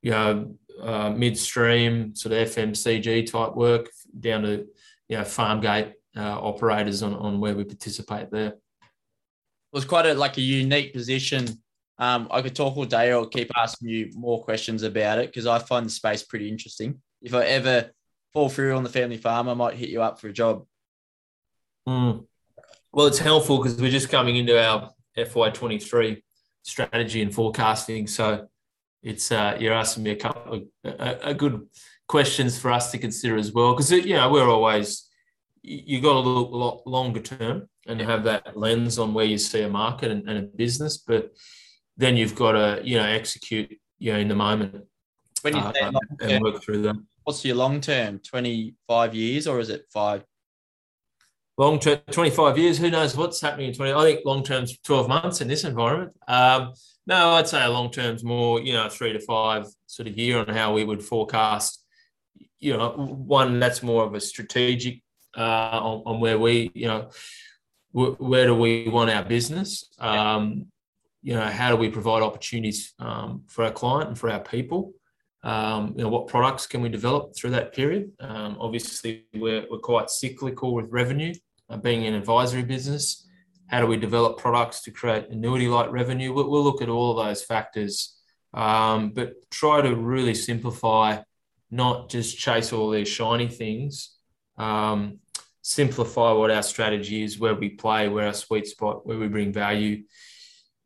you know uh, midstream sort of FMCG type work down to you know farm gate uh, operators on, on where we participate there was quite a like a unique position. Um, I could talk all day or keep asking you more questions about it because I find the space pretty interesting. If I ever fall through on the family farm, I might hit you up for a job. Mm. Well, it's helpful because we're just coming into our FY23 strategy and forecasting. So it's uh, you're asking me a couple of a, a good questions for us to consider as well because you know we're always you got to look a lot longer term and you have that lens on where you see a market and, and, a business, but then you've got to you know execute you know in the moment. When you uh, say and work through them. What's your long term? Twenty five years or is it five? Long term, twenty five years. Who knows what's happening in twenty? I think long term's twelve months in this environment. Um, no, I'd say a long term's more you know three to five sort of year on how we would forecast. You know, one that's more of a strategic uh, on, on where we you know where do we want our business? Um, you know, how do we provide opportunities um, for our client and for our people? Um, you know, what products can we develop through that period? Um, obviously, we're, we're quite cyclical with revenue, uh, being an advisory business. How do we develop products to create annuity-like revenue? We'll, we'll, look at all of those factors, um, but try to really simplify, not just chase all these shiny things. Simplify what our strategy is, where we play, where our sweet spot, where we bring value,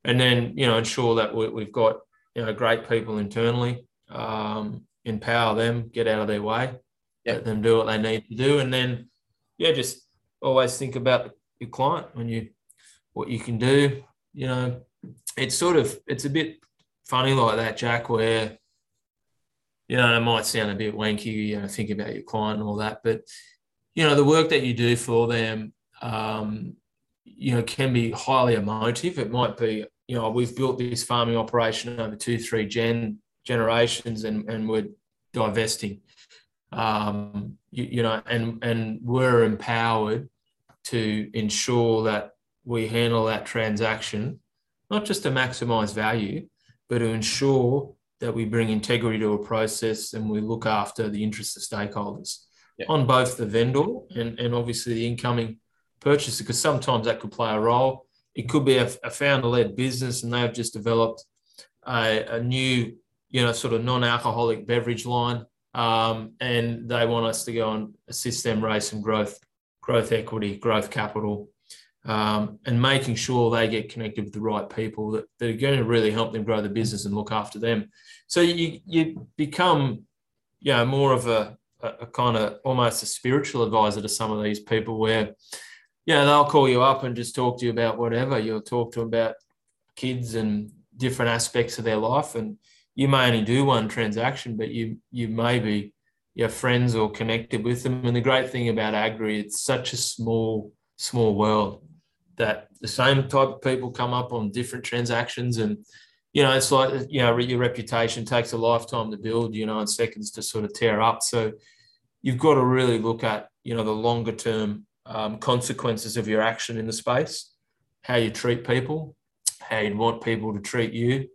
and then you know ensure that we, have got you know great people internally, um, empower them, get out of their way, yep. let them do what they need to do, and then yeah, just always think about your client when you what you can do. You know, it's sort of it's a bit funny like that, Jack, where you know, it might sound a bit wanky, you know, think about your client and all that, but you know, the work that you do for them, um, you know, can be highly emotive. It might be, you know, we've built this farming operation over two, three gen generations, and and we're divesting. Um, you, you know, and and we're empowered to ensure that we handle that transaction, not just to maximize value, but to ensure that we bring integrity to a process and we look after the interests of stakeholders yeah. on both the vendor and, and obviously the incoming purchaser, because sometimes that could play a role. It could be a, a founder led business and they've just developed a, a new, you know, sort of non alcoholic beverage line. Um, and they want us to go and assist them raise some growth, growth equity, growth capital, um, and making sure they get connected with the right people that, that, are going to really help them grow the business and look after them. So you you become, you know, more of a a, a kind of almost a spiritual advisor to some of these people where, you know, they'll call you up and just talk to you about whatever. You'll talk to them about kids and different aspects of their life. And you may only do one transaction, but you you may be your friends or connected with them. And the great thing about agri, it's such a small, small world that the same type of people come up on different transactions and you know, it's like, you know, your reputation takes a lifetime to build, you know, and seconds to sort of tear up. So you've got to really look at, you know, the longer term um, consequences of your action in the space, how you treat people, how you want people to treat you,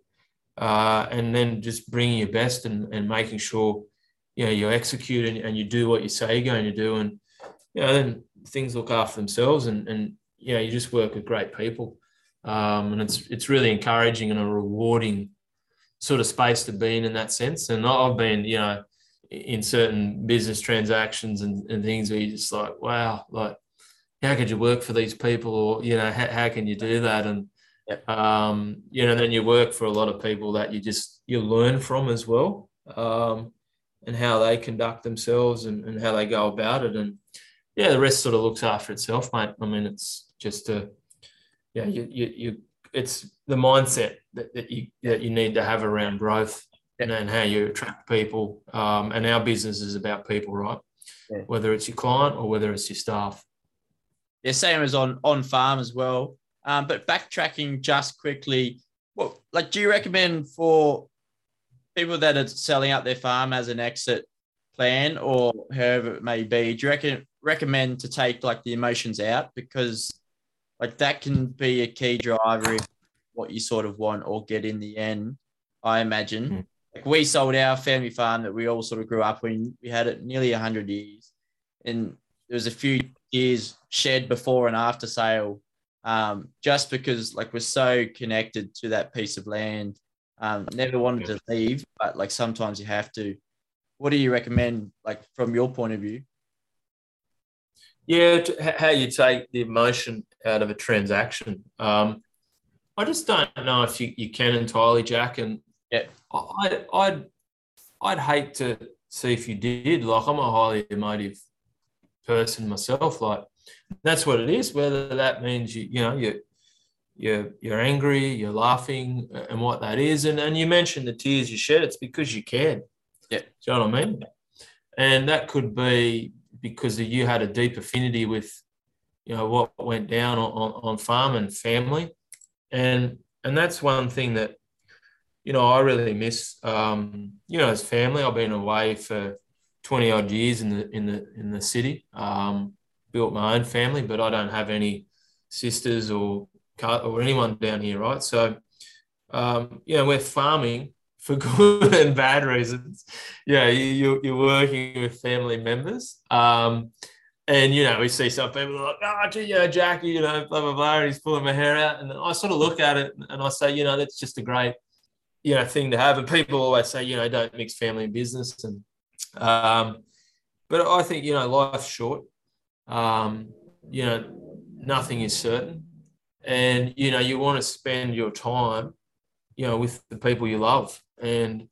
uh, and then just bringing your best and, and making sure, you know, you execute and, and you do what you say you're going to do. And, you know, then things look after themselves and, and, you know, you just work with great people um, and it's it's really encouraging and a rewarding sort of space to be in in that sense. And I've been, you know, in certain business transactions and, and things where you're just like, wow, like how could you work for these people, or you know, how, how can you do that? And yep. um, you know, then you work for a lot of people that you just you learn from as well, um, and how they conduct themselves and, and how they go about it. And yeah, the rest sort of looks after itself, mate. I mean, it's just a yeah, you, you, you it's the mindset that, that you that you need to have around growth Yeah. and, and how you attract people. Um, and our business is about people, right? Yeah. Whether it's your client or whether it's your staff. Yeah, same as on on farm as well. Um, but backtracking just quickly, what like do you recommend for people that are selling out their farm as an exit plan or however it may be? Do you reckon recommend to take like the emotions out because like that can be a key driver in what you sort of want or get in the end. I imagine. Mm. Like we sold our family farm that we all sort of grew up in. We had it nearly hundred years, and there was a few years shed before and after sale, um, just because like we're so connected to that piece of land. Um, never wanted to leave, but like sometimes you have to. What do you recommend, like from your point of view? Yeah, how you take the emotion out of a transaction. Um, I just don't know if you, you can entirely, Jack. And Yeah. I, I'd, I'd hate to see if you did. Like, I'm a highly emotive person myself. Like, that's what it is. Whether that means you, you know, you, you're you're angry, you're laughing, and what that is. And and you mentioned the tears you shed. It's because you cared. Yeah. Do you know what I mean? And that could be because you had a deep affinity with, you know, what went down on, on, farm and family, and and that's one thing that, you know, I really miss. Um, you know, as family, I've been away for twenty odd years in the in the in the city. Um, built my own family, but I don't have any sisters or or anyone down here, right? So, um, you know, we're farming for good and bad reasons. Yeah, you, you're working with family members. Um, and, you know, we see some people like, oh, gee, know, Jackie, you know, blah, blah, blah, and he's pulling my hair out. And I sort of look at it and I say, you know, that's just a great, you know, thing to have. And people always say, you know, don't mix family and business. And, um, but I think, you know, life's short. Um, you know, nothing is certain and you know you want to spend your time you know with the people you love and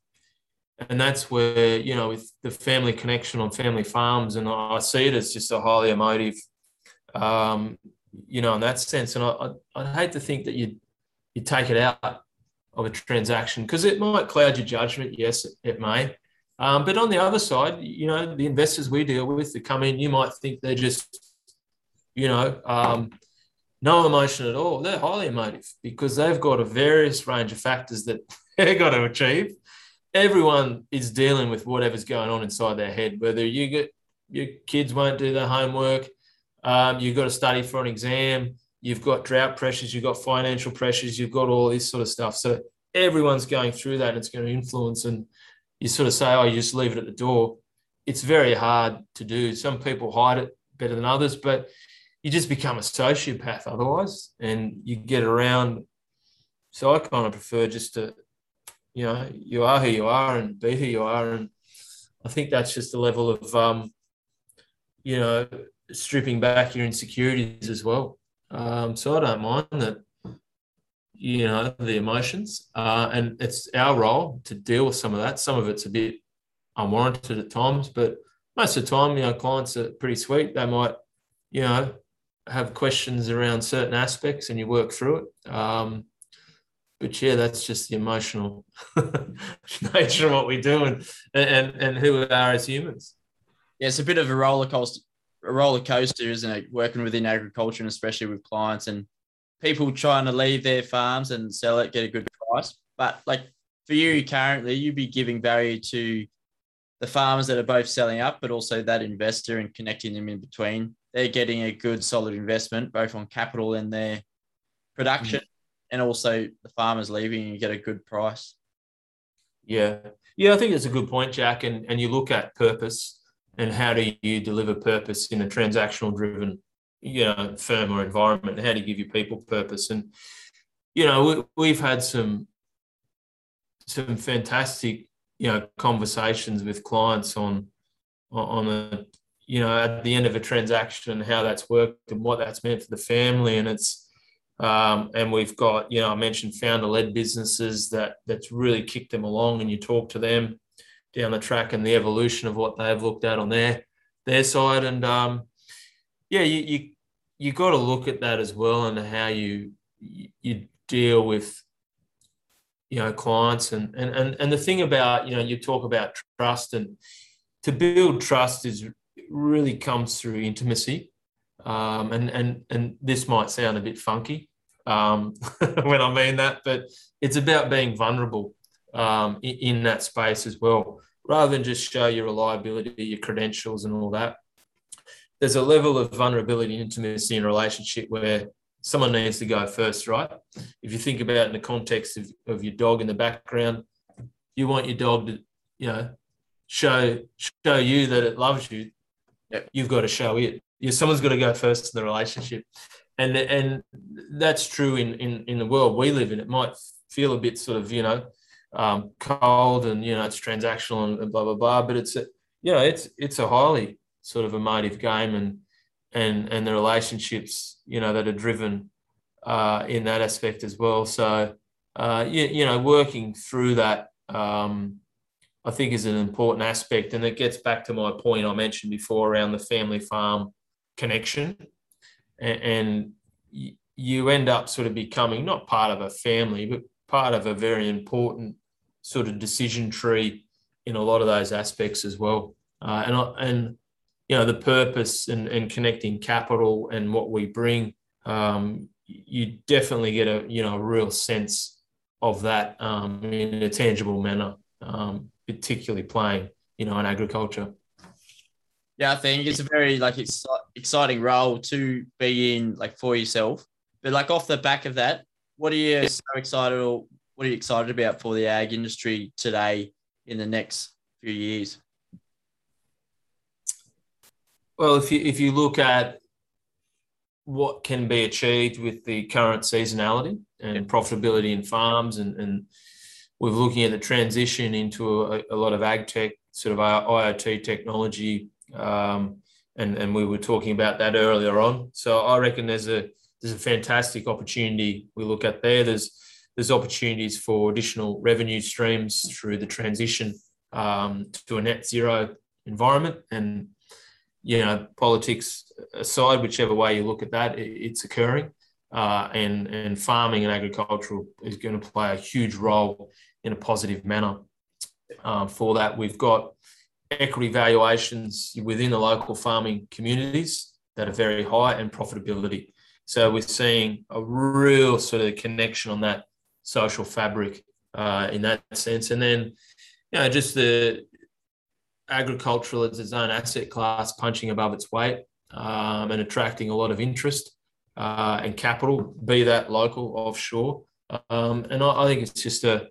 and that's where you know with the family connection on family farms and i see it as just a highly emotive um you know in that sense and i I'd hate to think that you you take it out of a transaction because it might cloud your judgment yes it, it may um, but on the other side you know the investors we deal with that come in you might think they're just you know um, no emotion at all. They're highly emotive because they've got a various range of factors that they've got to achieve. Everyone is dealing with whatever's going on inside their head, whether you get your kids won't do their homework, um, you've got to study for an exam, you've got drought pressures, you've got financial pressures, you've got all this sort of stuff. So everyone's going through that and it's going to influence. And you sort of say, oh, you just leave it at the door. It's very hard to do. Some people hide it better than others, but you just become a sociopath otherwise and you get around so i kind of prefer just to you know you are who you are and be who you are. And i think that's just a level of um you know stripping back your insecurities as well. Um so i don't mind that you know the emotions uh and it's our role to deal with some of that. Some of it's a bit unwarranted at times but most of the time you know clients are pretty sweet. They might you know have questions around certain aspects and you work through it. Um, but yeah, that's just the emotional nature of what we do and, and and who we are as humans. Yeah, it's a bit of a roller coaster, a roller coaster, isn't it? Working within agriculture and especially with clients and people trying to leave their farms and sell it, get a good price. But like for you currently, you'd be giving value to the farmers that are both selling up, but also that investor and connecting them in between. They're getting a good, solid investment, both on capital and their production, mm-hmm. And also the farmers leaving and you get a good price. Yeah. Yeah, I think it's a good point, Jack. And and you look at purpose and how do you deliver purpose in a transactional driven, you know, firm or environment? How do you give your people purpose? And you know, we, we've had some some fantastic, you know, conversations with clients on on a you know at the end of a transaction how that's worked and what that's meant for the family and it's um, and we've got you know I mentioned founder led businesses that that's really kicked them along and you talk to them down the track and the evolution of what they've looked at on their their side. And um, yeah you you you got to look at that as well and how you you deal with you know clients and and and, and the thing about you know you talk about trust and to build trust is really comes through intimacy. Um, and and and this might sound a bit funky um, when I mean that, but it's about being vulnerable um, in, in, that space as well, rather than just show your reliability, your credentials, and all that. There's a level of vulnerability and intimacy in a relationship where someone needs to go first, right? If you think about in the context of, of your dog in the background, you want your dog to, you know, show show you that it loves you. Yep. You've got to show it. You, someone's got to go first in the relationship, and and that's true in in in the world we live in. It might feel a bit sort of you know um, cold and you know it's transactional and, blah blah blah, but it's a, you know it's it's a highly sort of emotive game and and and the relationships you know that are driven uh, in that aspect as well. So uh, you, you know, working through that, um, I think, is an important aspect, and it gets back to my point I mentioned before around the family farm connection, and, and you end up sort of becoming not part of a family, but part of a very important sort of decision tree in a lot of those aspects as well. Uh, and and you know the purpose and, and connecting capital and what we bring um, you definitely get a you know a real sense of that um, in a tangible manner um, particularly playing you know in agriculture yeah i think it's a very like ex- exciting role to be in like for yourself. But like off the back of that what are you so excited or what are you excited about for the ag industry today in the next few years? Well, if you if you look at what can be achieved with the current seasonality and profitability in farms, and, and we're looking at the transition into a, a lot of ag tech, sort of IoT technology, um, and and we were talking about that earlier on. So I reckon there's a there's a fantastic opportunity we look at there. There's there's opportunities for additional revenue streams through the transition um, to a net zero environment, and you know, politics aside, whichever way you look at that, it's occurring. Uh, and, and farming and agricultural is going to play a huge role in a positive manner. Um, for that, we've got equity valuations within the local farming communities that are very high and profitability. So we're seeing a real sort of connection on that social fabric uh, in that sense. And then, you know, just the agricultural as its own asset class punching above its weight um, and attracting a lot of interest uh, and capital, be that local, offshore. Um, and I, I, think it's just a,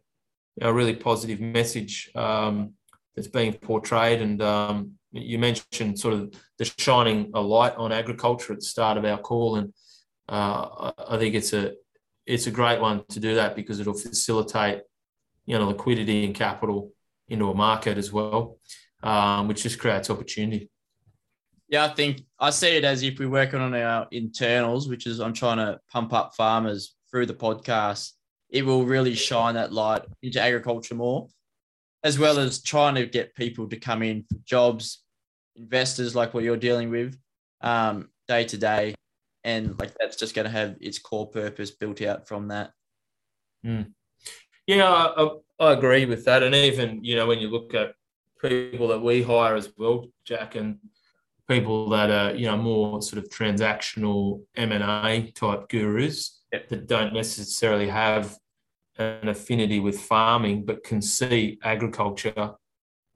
a really positive message um, that's being portrayed. And um, you mentioned sort of the shining a light on agriculture at the start of our call, and uh, I think it's a it's a great one to do that because it'll facilitate you know liquidity and capital into a market as well um, which just creates opportunity. Yeah, I think I see it as if we're working on our internals, which is I'm trying to pump up farmers through the podcast. It will really shine that light into agriculture more, as well as trying to get people to come in for jobs, investors like what you're dealing with um, day to day. And like that's just going to have its core purpose built out from that. Mm. Yeah, I, I agree with that. And even, you know, when you look at people that we hire as well, Jack, and people that are you know more sort of transactional M and A type gurus yep. that don't necessarily have an affinity with farming, but can see agriculture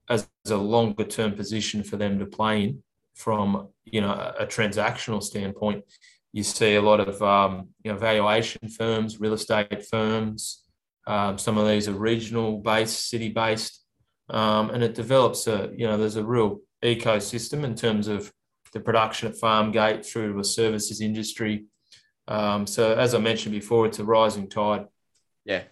as a longer term position for them to play in from you know a, a transactional standpoint. You see a lot of um, you know valuation firms, real estate firms. Um, some of these are regional based, city based um, and it develops a you know there's a real ecosystem in terms of the production at farm gate through to a services industry. Um, so as I mentioned before, it's a rising tide. Yeah.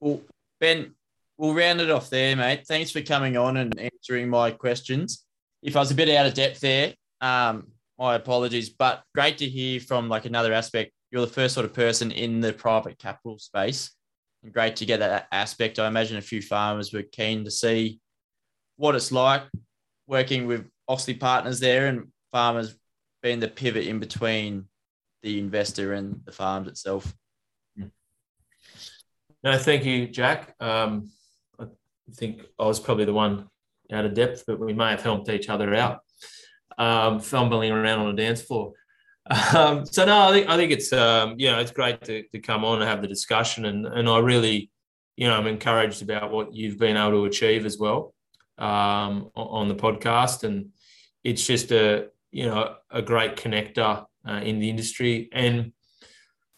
Well, Ben, we'll round it off there, mate. Thanks for coming on and answering my questions. If I was a bit out of depth there, um, my apologies, but great to hear from like another aspect. You're the first sort of person in the private capital space And great to get that aspect. I imagine a few farmers were keen to see what it's like working with Oxley partners there and farmers being the pivot in between the investor and the farms itself. No, thank you, Jack. Um, I think I was probably the one out of depth, but we may have helped each other out, um, fumbling around on a dance floor. Um, so no, I think I think it's um, you know it's great to, to come on and have the discussion, and and I really you know I'm encouraged about what you've been able to achieve as well um, on the podcast, and it's just a you know a great connector uh, in the industry, and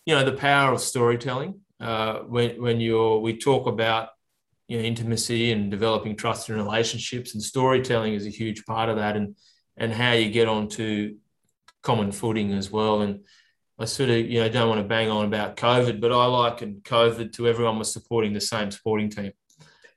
you know the power of storytelling. Uh, when when you're we talk about you know intimacy and developing trust in relationships, and storytelling is a huge part of that, and and how you get onto common footing as well. And I sort of, you know, don't want to bang on about COVID, but I liken COVID to everyone was supporting the same sporting team.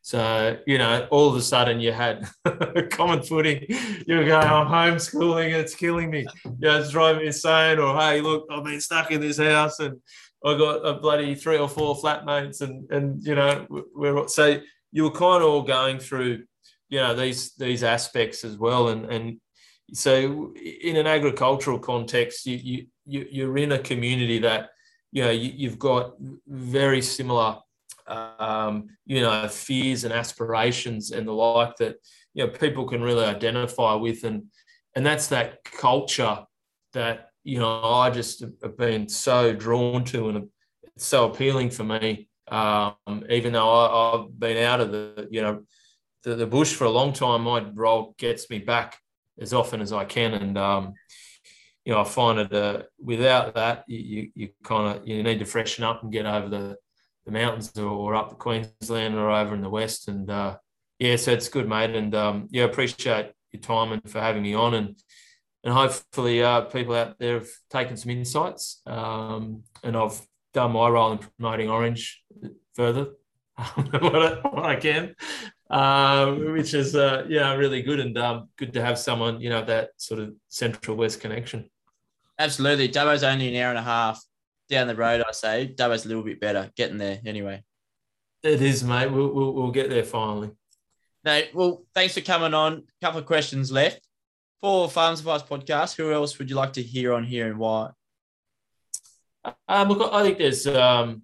So, you know, all of a sudden you had common footing. You were going, I'm homeschooling, it's killing me. Know, it's driving me insane. Or, hey, look, I've been stuck in this house and I got a bloody three or four flatmates. And, and you know, we're so you were kind of all going through, you know, these these aspects as well. And, and so in an agricultural context, you, you, you're in a community that, you know, you, you've got very similar, um, you know, fears and aspirations and the like that, you know, people can really identify with. And, and that's that culture that, you know, I just have been so drawn to and it's so appealing for me. Um, even though I, have been out of the, you know, the, the bush for a long time, my role gets me back as often as I can. And um, you know, I find it uh, without that, you you kind of you need to freshen up and get over the, the mountains or up the Queensland or over in the west. And uh, yeah, so it's good, mate. And um, yeah, appreciate your time and for having me on. And and hopefully, uh, people out there have taken some insights. Um, and I've done my role in promoting Orange further what, I, can um, which is uh, yeah really good and um, good to have someone you know that sort of central west connection. Absolutely, Dubbo's only an hour and a half down the road. I say Dubbo's a little bit better getting there anyway. It is, mate. We'll, we'll, we'll get there finally. No, well, thanks for coming on. A couple of questions left for Farms Advice podcast. Who else would you like to hear on here and why? Um, look, I think there's um,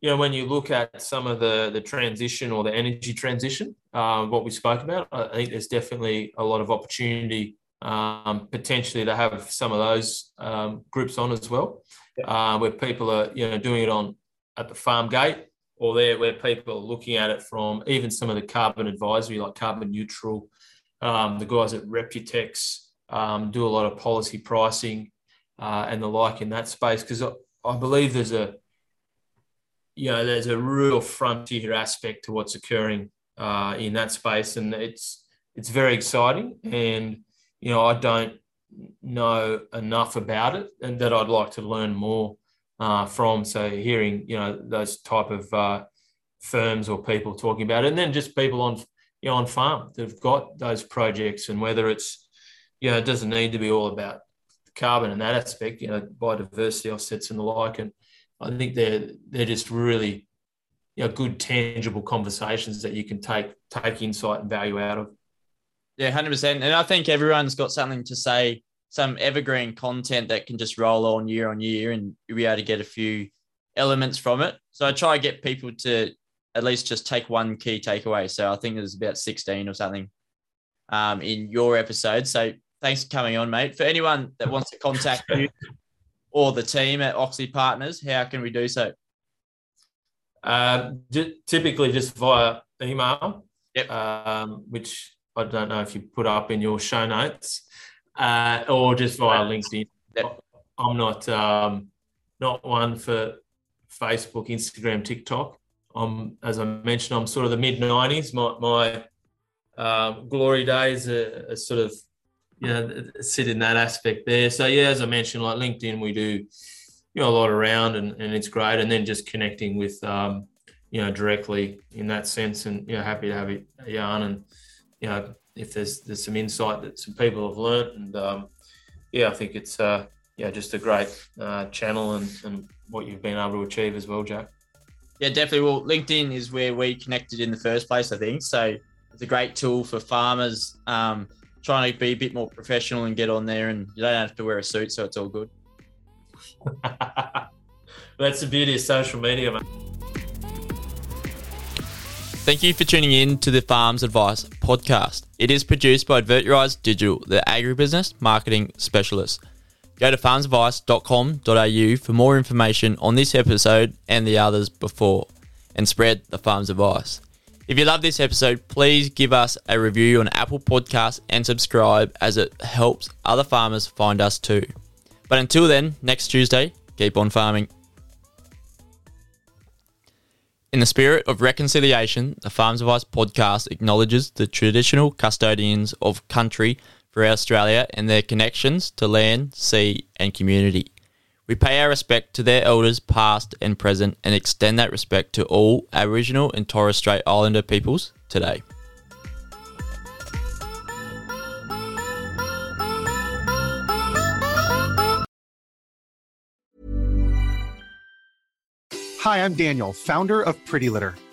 you know, when you look at some of the the transition or the energy transition, um, what we spoke about, I think there's definitely a lot of opportunity um, potentially to have some of those um, groups on as well, yeah. uh, where people are you know doing it on at the farm gate or there where people are looking at it from even some of the carbon advisory like carbon neutral, um, the guys at Reputex um, do a lot of policy pricing uh, and the like in that space because I, I believe there's a you know, there's a real frontier aspect to what's occurring uh, in that space, and it's it's very exciting. And you know, I don't know enough about it, and that I'd like to learn more uh, from. So hearing you know those type of uh, firms or people talking about it, and then just people on you know on farm that've got those projects, and whether it's you know it doesn't need to be all about carbon and that aspect, you know, biodiversity offsets and the like, and I think they're they're just really you know, good tangible conversations that you can take take insight and value out of. Yeah, hundred percent. And I think everyone's got something to say, some evergreen content that can just roll on year on year, and you'll be able to get a few elements from it. So I try to get people to at least just take one key takeaway. So I think there's about sixteen or something um, in your episode. So thanks for coming on, mate. For anyone that wants to contact you or the team at Oxley Partners, how can we do so? Uh, typically just via email, yep. um, which I don't know if you put up in your show notes, uh, or just via LinkedIn. Yep. I'm not um, not one for Facebook, Instagram, TikTok. I'm, as I mentioned, I'm sort of the mid '90s. My, my uh, glory days are, are, sort of you know, sit in that aspect there. So yeah, as I mentioned, like LinkedIn, we do, you know, a lot around and, and it's great. And then just connecting with, um, you know, directly in that sense and, you know, happy to have a yarn and, you know, if there's, there's some insight that some people have learnt and, um, yeah, I think it's, uh, yeah, just a great uh, channel and, and what you've been able to achieve as well, Jack. Yeah, definitely. Well, LinkedIn is where we connected in the first place, I think. So it's a great tool for farmers. Um, trying to be a bit more professional and get on there, and you don't have to wear a suit, so it's all good. That's the beauty of social media, man. Thank you for tuning in to the Farms Advice podcast. It is produced by Advert Your Eyes Digital, the agribusiness marketing specialist. Go to farmsadvice.com.au for more information on this episode and the others before, and spread the farm's advice. If you love this episode, please give us a review on Apple Podcasts and subscribe as it helps other farmers find us too. But until then, next Tuesday, keep on farming. In the spirit of reconciliation, the Farms Advice podcast acknowledges the traditional custodians of country throughout Australia and their connections to land, sea, and community. We pay our respect to their elders, past and present, and extend that respect to all Aboriginal and Torres Strait Islander peoples today. Hi, I'm Daniel, founder of Pretty Litter.